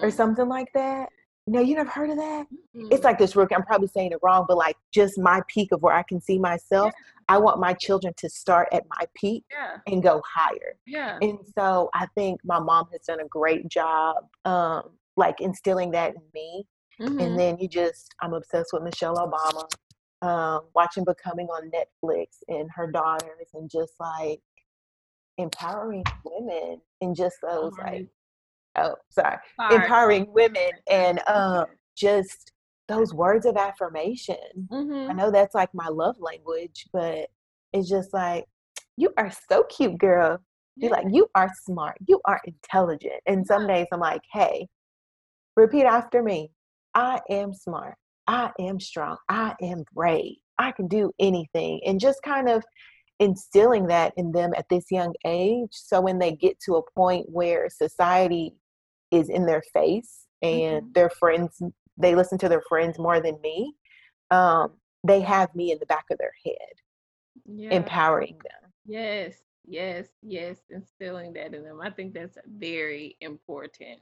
or Hmm. something like that. No, you never heard of that? Mhm. It's like this rookie. I'm probably saying it wrong, but like just my peak of where I can see myself. I want my children to start at my peak yeah. and go higher. Yeah. And so I think my mom has done a great job, um, like instilling that in me. Mhm. And then you just, I'm obsessed with Michelle Obama, um, watching Becoming on Netflix and her daughters, and just like empowering women and just those like, oh, sorry, Sorry. empowering women and um, just those words of affirmation. I Mhm. know that's like my love language, but it's just like, you are so cute, girl. You're Yeah. like, you are smart. You are intelligent. And some days I'm like, hey, repeat after me. I am smart. I am strong. I am brave. I can do anything. And just kind of instilling that in them at this young age. So when they get to a point where society is in their face and Mhm. their friends, they listen to their friends more than me, um, they have me in the back of their head, yeah. empowering them. Yes, yes, yes, instilling that in them. I think that's very important.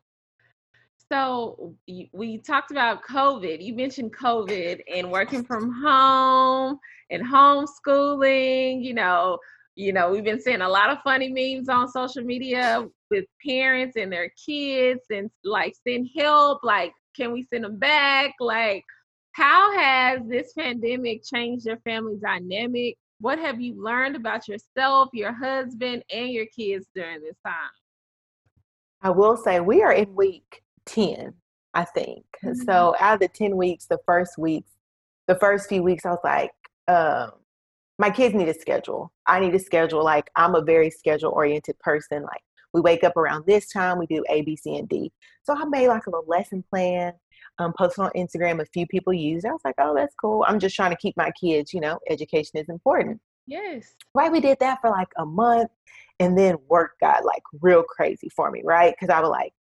So we talked about COVID. You mentioned COVID and working from home and homeschooling. You know, you know, we've been seeing a lot of funny memes on social media with parents and their kids, and like send help. Like, can we send them back? Like, How has this pandemic changed your family dynamic? What have you learned about yourself, your husband, and your kids during this time? I will say we are in week 10, I think. Mhm. So out of the 10 weeks, the first weeks, the first few weeks, I was like, um, my kids need a schedule. I need a schedule. Like I'm a very schedule oriented person. Like we wake up around this time, we do A, B, C, and D. So I made like a little lesson plan, um, posted on Instagram. A few people used. it. I was like, oh, that's cool. I'm just trying to keep my kids. You know, education is important Yes. right we did that for like a month and then work got like real crazy for me right because i would like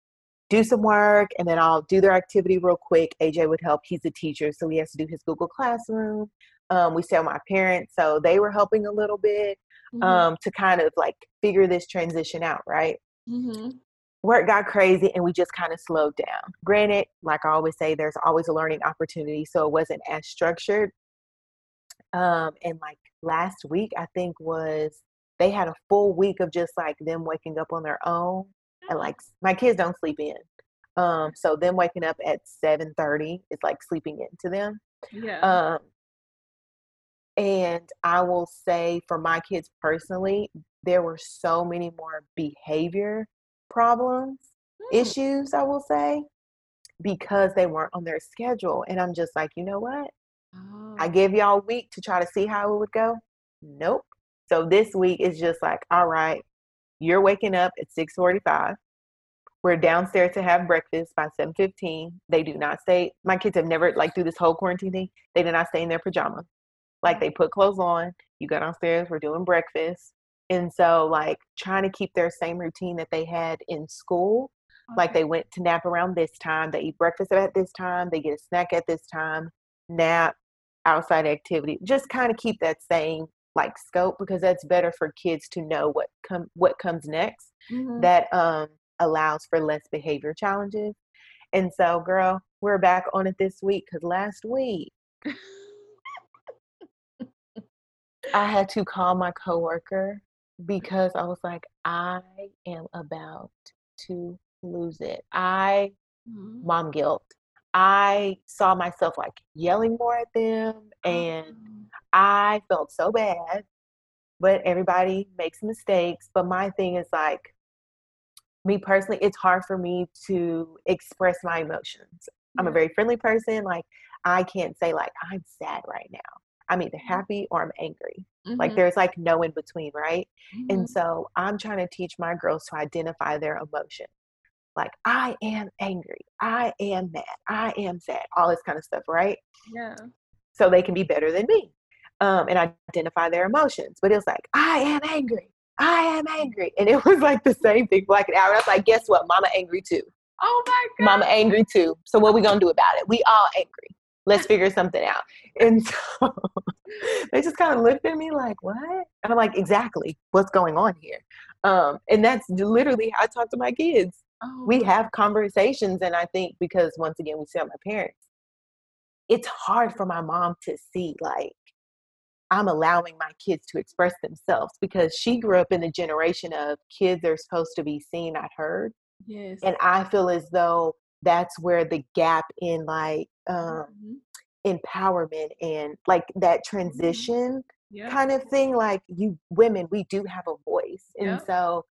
do some work and then i'll do their activity real quick aj would help he's a teacher so he has to do his google classroom um, we with my parents so they were helping a little bit Mhm. um, to kind of like figure this transition out right Mm-hmm. work got crazy and we just kind of slowed down. Granted, like I always say, there's always a learning opportunity, so it wasn't as structured. Um, and like last week, I think was they had a full week of just like them waking up on their own, and like my kids don't sleep in. Um, so them waking up at seven thirty is like sleeping into them. Yeah. Um, and I will say for my kids personally, there were so many more behavior problems, Mm. issues, I will say, because they weren't on their schedule. And I'm just like, you know what? I Oh. gave y'all a week to try to see how it would go. Nope. So this week is just like, all right, you're waking up at 645. We're downstairs to have breakfast by 7:15. They do not stay. My kids have never like through this whole quarantine thing. They did not stay in their pajamas. Like they put clothes on. You go downstairs. We're doing breakfast, and so like trying to keep their same routine that they had in school. Like they went to nap around this time. They eat breakfast at this time. They get a snack at this time. Nap, outside activity. Just kind of keep that same like scope because that's better for kids to know what come what comes next Mhm. that um allows for less behavior challenges. And so, girl, we're back on it this week because last week I had to call my coworker because I was like, I am about to lose it. I Mhm. mom guilt. I saw myself like yelling more at them and Oh. I felt so bad. But everybody makes mistakes. But my thing is like me personally, it's hard for me to express my emotions. I'm a very friendly person. Like I can't say like I'm sad right now. I'm either Mhm. happy or I'm angry. Like Mhm. there's like no in between, right? Mhm. And so I'm trying to teach my girls to identify their emotion. Like I am angry, I am mad, I am sad, all this kind of stuff, right? Yeah. So they can be better than me. Um, and identify their emotions. But it was like, I am angry. I am angry. And it was like the same thing for like an hour. I was like, guess what? Mama angry too. Oh my god. Mama angry too. So what we gonna do about it? We all angry. Let's figure something out. And so they just kind of looked at me like, what? And I'm like, exactly. What's going on here? Um, and that's literally how I talk to my kids. Oh We have conversations, and I think because once again we see on my parents, it's hard for my mom to see like I'm allowing my kids to express themselves because she grew up in the generation of kids are supposed to be seen, not heard Yes. and i feel as though that's where the gap in like um Mhm. empowerment and like that transition Yeah. kind of thing like you women we do have a voice and so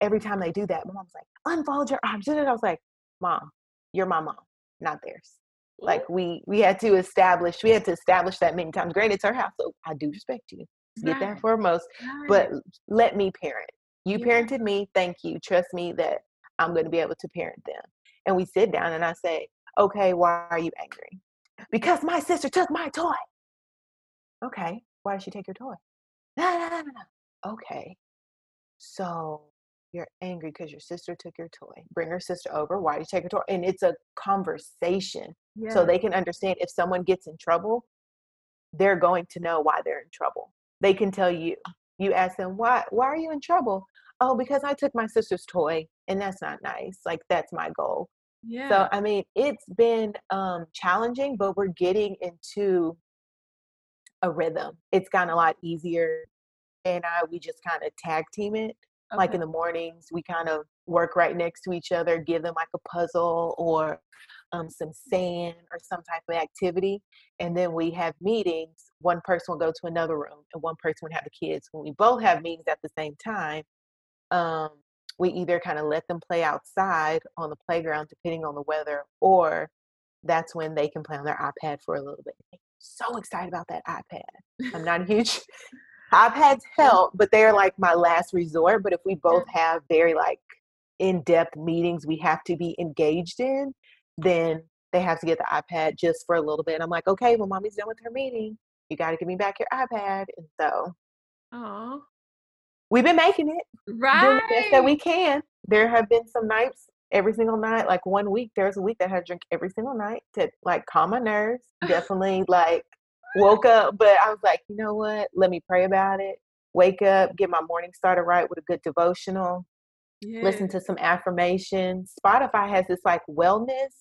every time they do that my mom's like unfold your arms and i was like mom you're my mom not theirs like we we had to establish we had to establish that many times Great, it's her house so i do respect you get that foremost right. but let me parent. You Yeah. parented me, thank you. Trust me that I'm going to be able to parent them. And we sit down and I say, okay, why are you angry? Because my sister took my toy. Okay, why did she take your toy? No, no, no, no. Okay, so you're angry because your sister took your toy. Bring her sister over. Why did you take her toy? And it's a conversation so they can understand if someone gets in trouble, they're going to know why they're in trouble. They can tell you. You ask them, why why are you in trouble? Oh, because I took my sister's toy and that's not nice. Like that's my goal. Yeah. So I mean, it's been um challenging, but we're getting into a rhythm. It's gotten a lot easier. And I we just kind of tag team it. Like in the mornings, we kind of work right next to each other, give them like a puzzle or um, some sand or some type of activity. And then we have meetings. One person will go to another room and one person would have the kids. When we both have meetings at the same time, um, we either kind of let them play outside on the playground, depending on the weather, or that's when they can play on their iPad for a little bit. so excited about that iPad. I'm not a huge iPads help, but they're like my last resort. But if we both have very like in-depth meetings we have to be engaged in, then they have to get the iPad just for a little bit. And I'm like, okay, well, mommy's done with her meeting. You got to give me back your iPad. And so, oh, we've been making it, right, doing the best that we can. There have been some nights every single night. Like one week, there was a week that I had drink every single night to like calm my nerves. Definitely like woke up, but I was like, you know what? Let me pray about it. Wake up, get my morning started right with a good devotional. yeah. Listen to some affirmations. Spotify has this like wellness,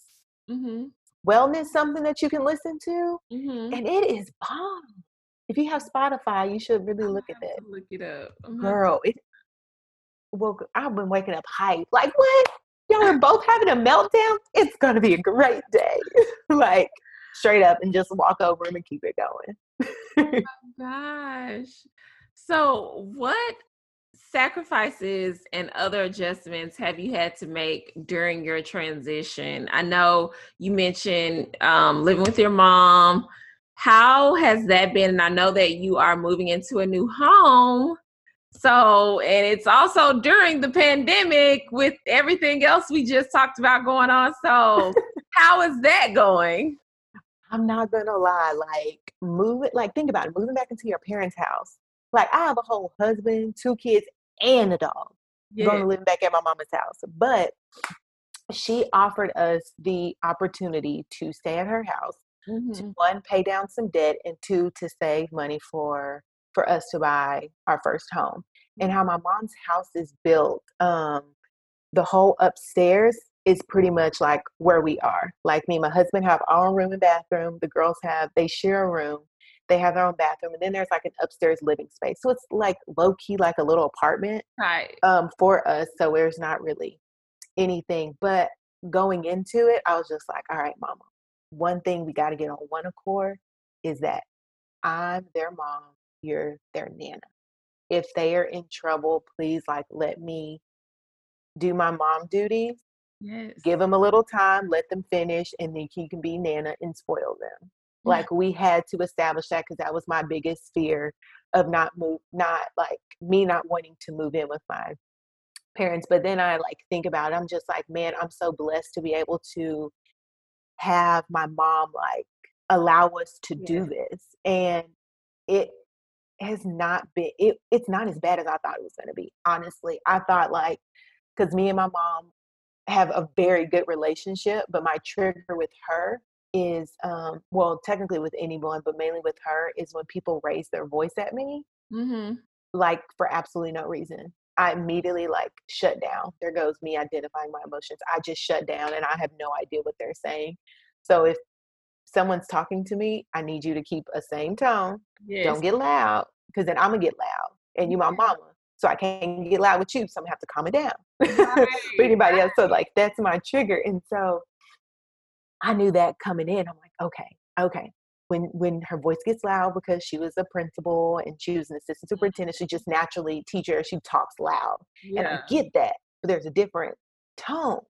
Mm-hmm. wellness something that you can listen to, Mm-hmm. and it is bomb. If you have Spotify, you should really look at that. Look it up, Mhm. Girl, it well, I've been waking up hype. Like what? Y'all are both having a meltdown? It's gonna be a great day. like straight up and just walk over them and keep it going. Gosh. So, what sacrifices and other adjustments have you had to make during your transition? I know you mentioned um, living with your mom. How has that been? And I know that you are moving into a new home. So, and it's also during the pandemic with everything else we just talked about going on. So, how is that going? I'm not gonna lie, like move it like think about it, moving back into your parents' house. Like I have a whole husband, two kids, and a dog. going to live back at my mama's house. But she offered us the opportunity to stay at her house to Mhm. one pay down some debt and two to save money for for us to buy our first home and how my mom's house is built um the whole upstairs is pretty much like where we are like me and my husband have our own room and bathroom the girls have they share a room they have their own bathroom and then there's like an upstairs living space so it's like low key like a little apartment Right. um, for us. So there's not really anything. But going into it, I was just like, all right, mama, one thing we got to get on one accord is that I'm their mom, you're their nana. If they are in trouble, please like let me do my mom duties, Yes. give them a little time, let them finish, and then you can be nana and spoil them. Like we had to establish that because that was my biggest fear of not move, not like me not wanting to move in with my parents. But then I like think about it. I'm just like, man, I'm so blessed to be able to have my mom like allow us to do this, and it has not been. It it's not as bad as I thought it was going to be. Honestly, I thought like because me and my mom have a very good relationship, but my trigger with her is um well technically with anyone but mainly with her is when people raise their voice at me Mm-hmm. like for absolutely no reason i immediately like shut down there goes me identifying my emotions i just shut down and i have no idea what they're saying so if someone's talking to me i need you to keep a same tone Yes. don't get loud because then i'm gonna get loud and you my mm-hmm. mama so i can't get loud with you so i'm gonna have to calm it down Right, for anybody else. So like that's my trigger. And so I knew that coming in. I'm like, okay, okay. When when her voice gets loud because she was a principal and she was an assistant superintendent, she just naturally teacher, she talks loud. And I get that. But there's a different tone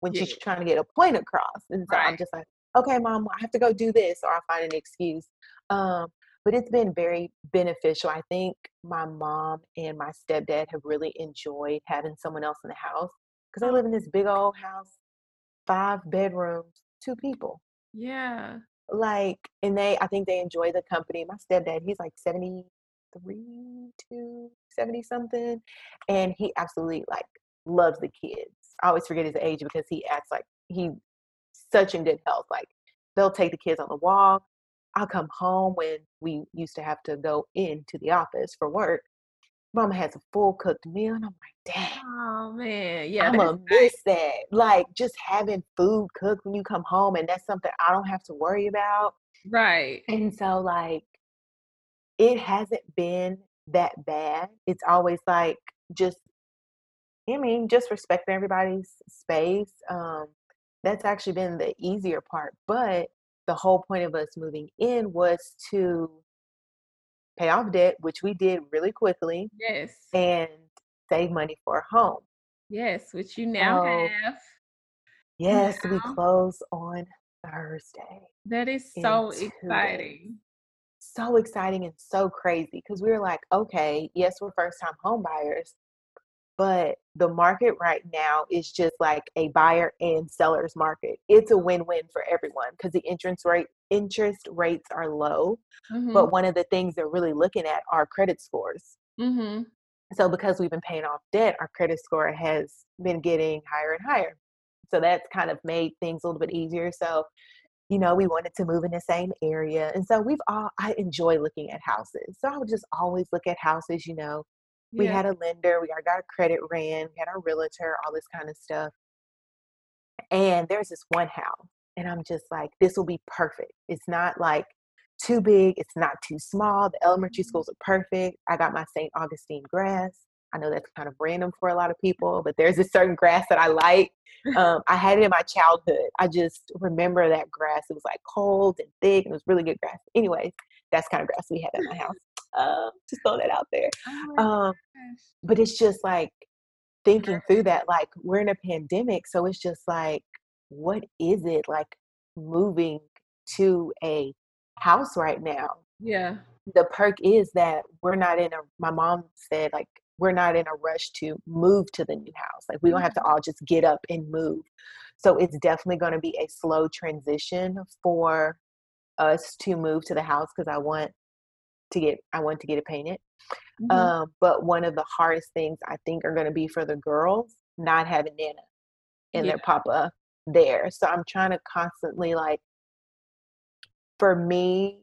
when she's trying to get a point across. And so I'm just like, okay, mom, I have to go do this, or I find an excuse. Um, but it's been very beneficial. I think my mom and my stepdad have really enjoyed having someone else in the house because I live in this big old house, five bedrooms, two people. Yeah. Like, and they, I think they enjoy the company. My stepdad, he's like 73, two, 70 something. And he absolutely like loves the kids. I always forget his age because he acts like he such in good health. Like they'll take the kids on the walk. I'll come home when we used to have to go into the office for work. Mama has a full cooked meal, and I'm like, dang, Oh man. Yeah. I'm gonna miss that. Like just having food cooked when you come home, and that's something I don't have to worry about. right. And so, like, it hasn't been that bad. It's always like just, I mean, just respecting everybody's space. Um, that's actually been the easier part. But the whole point of us moving in was to pay off debt, which we did really quickly, Yes. and save money for a home. Yes, which you now So- have. Yes, we close on Thursday. That is so exciting. So exciting and so crazy because we were like, okay, yes, we're first time home buyers, but the market right now is just like a buyer and seller's market. It's a win-win for everyone because the interest rate interest rates are low. Mhm, But one of the things they're really looking at are credit scores. mhm. So because we've been paying off debt, our credit score has been getting higher and higher. So that's kind of made things a little bit easier. So, you know, we wanted to move in the same area. And so we've all I enjoy looking at houses. So I would just always look at houses, you know. We Yeah. had a lender, we got our credit ran, we had our realtor, all this kind of stuff. And there's this one house, and I'm just like, this will be perfect. It's not like too big, it's not too small. The elementary schools are perfect. I got my St. Augustine grass. I know that's kind of random for a lot of people, but there's a certain grass that I like. Um, I had it in my childhood. I just remember that grass. It was like cold and thick, and it was really good grass. Anyways, that's kind of grass we had at my house. Uh, just throw that out there. Oh Um, but it's just like thinking through that like we're in a pandemic so it's just like what is it like moving to a house right now Yeah. the perk is that we're not in a my mom said like we're not in a rush to move to the new house like we don't have to all just get up and move so it's definitely going to be a slow transition for us to move to the house because i want to get i want to get it painted Mhm. um, but one of the hardest things I think are going to be for the girls not having Nana and Yeah. their papa there. So I'm trying to constantly like, for me,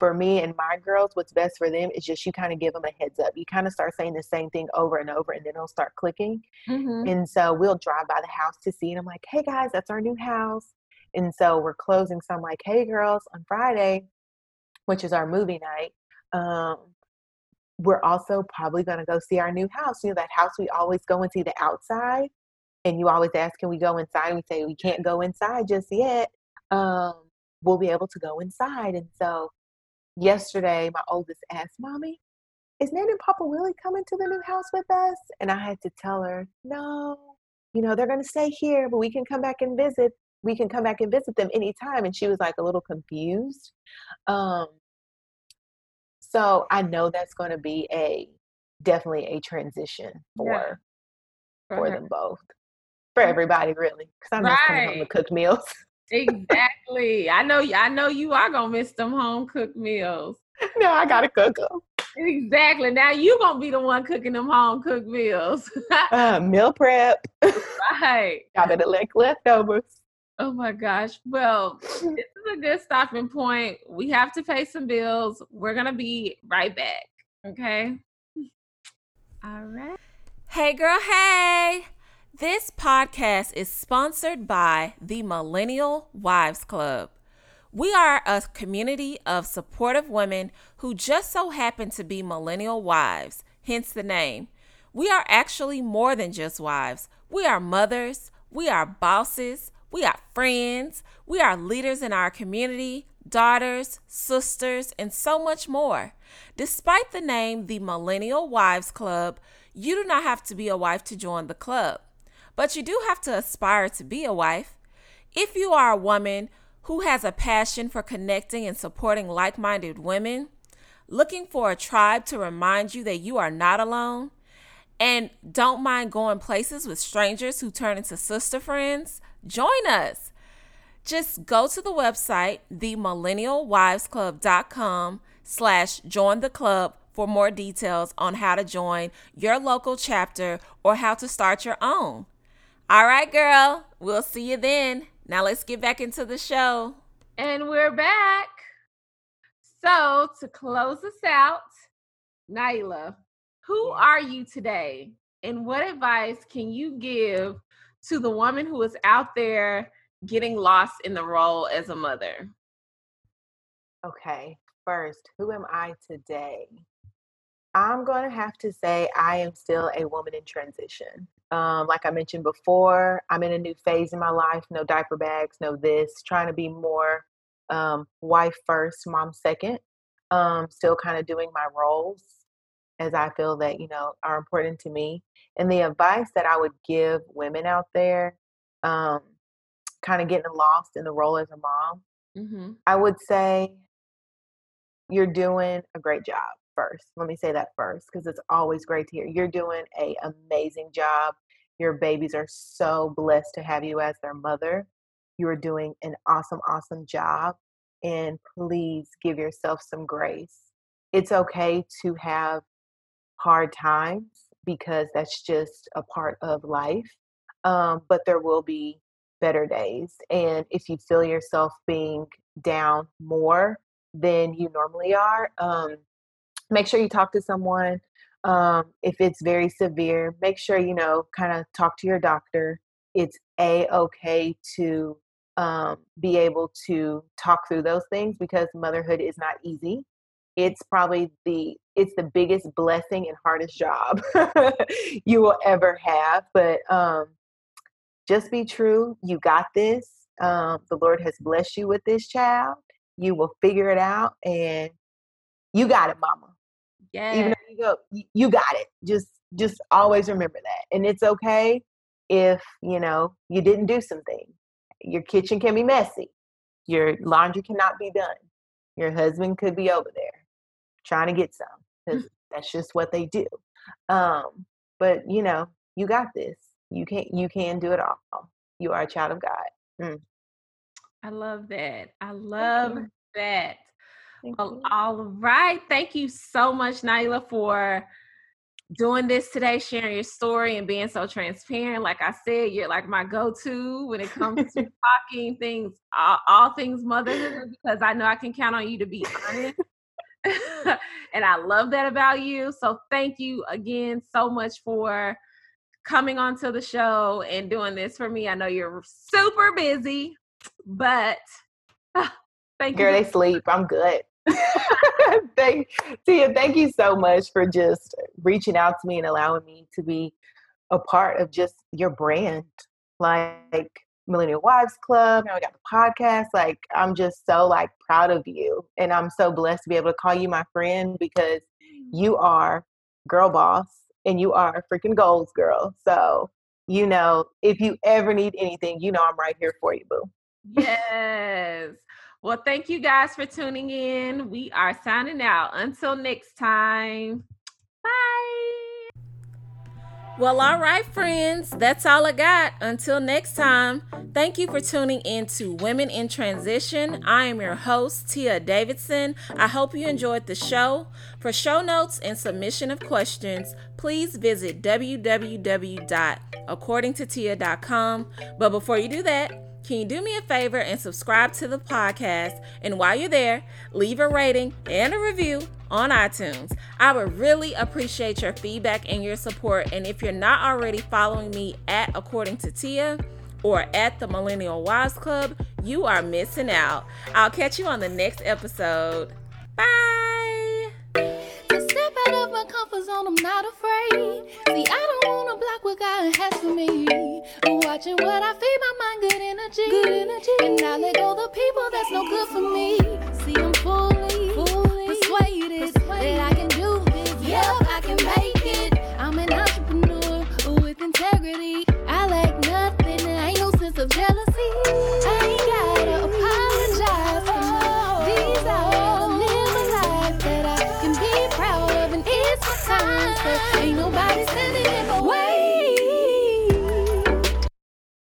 for me and my girls, what's best for them is just you kind of give them a heads up. You kind of start saying the same thing over and over, and then it'll start clicking. Mhm. And so we'll drive by the house to see, and I'm like, hey guys, that's our new house. And so we're closing. So I'm like, hey girls, on Friday, which is our movie night, um, we're also probably going to go see our new house. You know, that house we always go and see the outside. And you always ask, can we go inside? And we say, we can't go inside just yet. Um, we'll be able to go inside. And so yesterday, my oldest asked, Mommy, is Nan and Papa Willie coming to the new house with us? And I had to tell her, no, you know, they're going to stay here, but we can come back and visit. We can come back and visit them anytime. And she was like a little confused. Um, so I know that's going to be a definitely a transition for Yeah. for her. them both, for everybody really, because I'm just coming home to Right. cook meals. Exactly. I know. I know you are gonna miss them home cooked meals. no, I gotta cook them. Exactly. Now you gonna be the one cooking them home cooked meals. Uh, meal prep. right. Got it like leftovers. Oh my gosh. Well, this is a good stopping point. We have to pay some bills. We're going to be right back. Okay. All right. Hey, girl, hey! This podcast is sponsored by the Millennial Wives Club. We are a community of supportive women who just so happen to be millennial wives, hence the name. We are actually more than just wives. We are mothers, we are bosses, we are friends, we are leaders in our community, daughters, sisters, and so much more. Despite the name the Millennial Wives Club, you do not have to be a wife to join the club, but you do have to aspire to be a wife. If you are a woman who has a passion for connecting and supporting like minded women, looking for a tribe to remind you that you are not alone, and don't mind going places with strangers who turn into sister friends, join us. Just go to the website, themillennialwivesclub.com slash join the club for more details on how to join your local chapter or how to start your own. All right, girl, we'll see you then. Now let's get back into the show. And we're back. So, to close us out, Naila, who are you today? And what advice can you give to the woman who is out there getting lost in the role as a mother? Okay, first, who am I today? I'm going to have to say I am still a woman in transition. Um, like I mentioned before, I'm in a new phase in my life. No diaper bags, no this. Trying to be more um, wife first, mom second. Um, still kind of doing my roles as I feel that you know are important to me. And the advice that I would give women out there, um, kind of getting lost in the role as a mom, Mm-hmm. I would say you're doing a great job first. Let me say that first because it's always great to hear. You're doing a amazing job. Your babies are so blessed to have you as their mother. You are doing an awesome, awesome job. And please give yourself some grace. It's okay to have hard times because that's just a part of life. Um, but there will be better days. And if you feel yourself being down more than you normally are, um, make sure you talk to someone. Um, if it's very severe, make sure you know, kind of talk to your doctor. It's a okay to um, be able to talk through those things because motherhood is not easy. It's probably the it's the biggest blessing and hardest job you will ever have. But um, just be true. You got this. Um, the Lord has blessed you with this child. You will figure it out, and you got it, Mama. Yeah. Even though you go, you, got it. Just just always remember that, and it's okay if you know you didn't do something. Your kitchen can be messy. Your laundry cannot be done. Your husband could be over there trying to get some because that's just what they do. Um, but you know, you got this. You can't. you can do it all. You are a child of God. I love that. I love that. Thank Well, you. all right. Thank you so much, Naila, for doing this today, sharing your story and being so transparent. Like I said, you're like my go-to when it comes to talking things, all, all things motherhood, because I know I can count on you to be honest. and I love that about you. So thank you again so much for coming onto the show and doing this for me. I know you're super busy, but thank Girl, you. Girl, they sleep. I'm good. thank Tia, thank you so much for just reaching out to me and allowing me to be a part of just your brand. Like Millennial Wives Club. Now we got the podcast. Like I'm just so like proud of you. And I'm so blessed to be able to call you my friend because you are girl boss and you are a freaking goals girl. So, you know, if you ever need anything, you know I'm right here for you, boo. Yes. Well, thank you guys for tuning in. We are signing out. Until next time. Bye. Well, all right, friends. That's all I got. Until next time, thank you for tuning in to Women in Transition. I am your host, Tia Davidson. I hope you enjoyed the show. For show notes and submission of questions, please visit www.accordingtotia.com. But before you do that, can you do me a favor and subscribe to the podcast? And while you're there, leave a rating and a review on iTunes. I would really appreciate your feedback and your support. And if you're not already following me at According to Tia or at the Millennial Wives Club, you are missing out. I'll catch you on the next episode. Bye offers on, I'm not afraid. See, I don't wanna block what God has for me. Watching what I feed my mind, good energy. Good energy. And I let go the people that's no good for me. See, I'm fully, fully persuaded, persuaded that I can do this. Yep, yeah, I can make it. I'm an entrepreneur with integrity. I lack like nothing, there ain't no sense of jealousy. I ain't got Wednesday.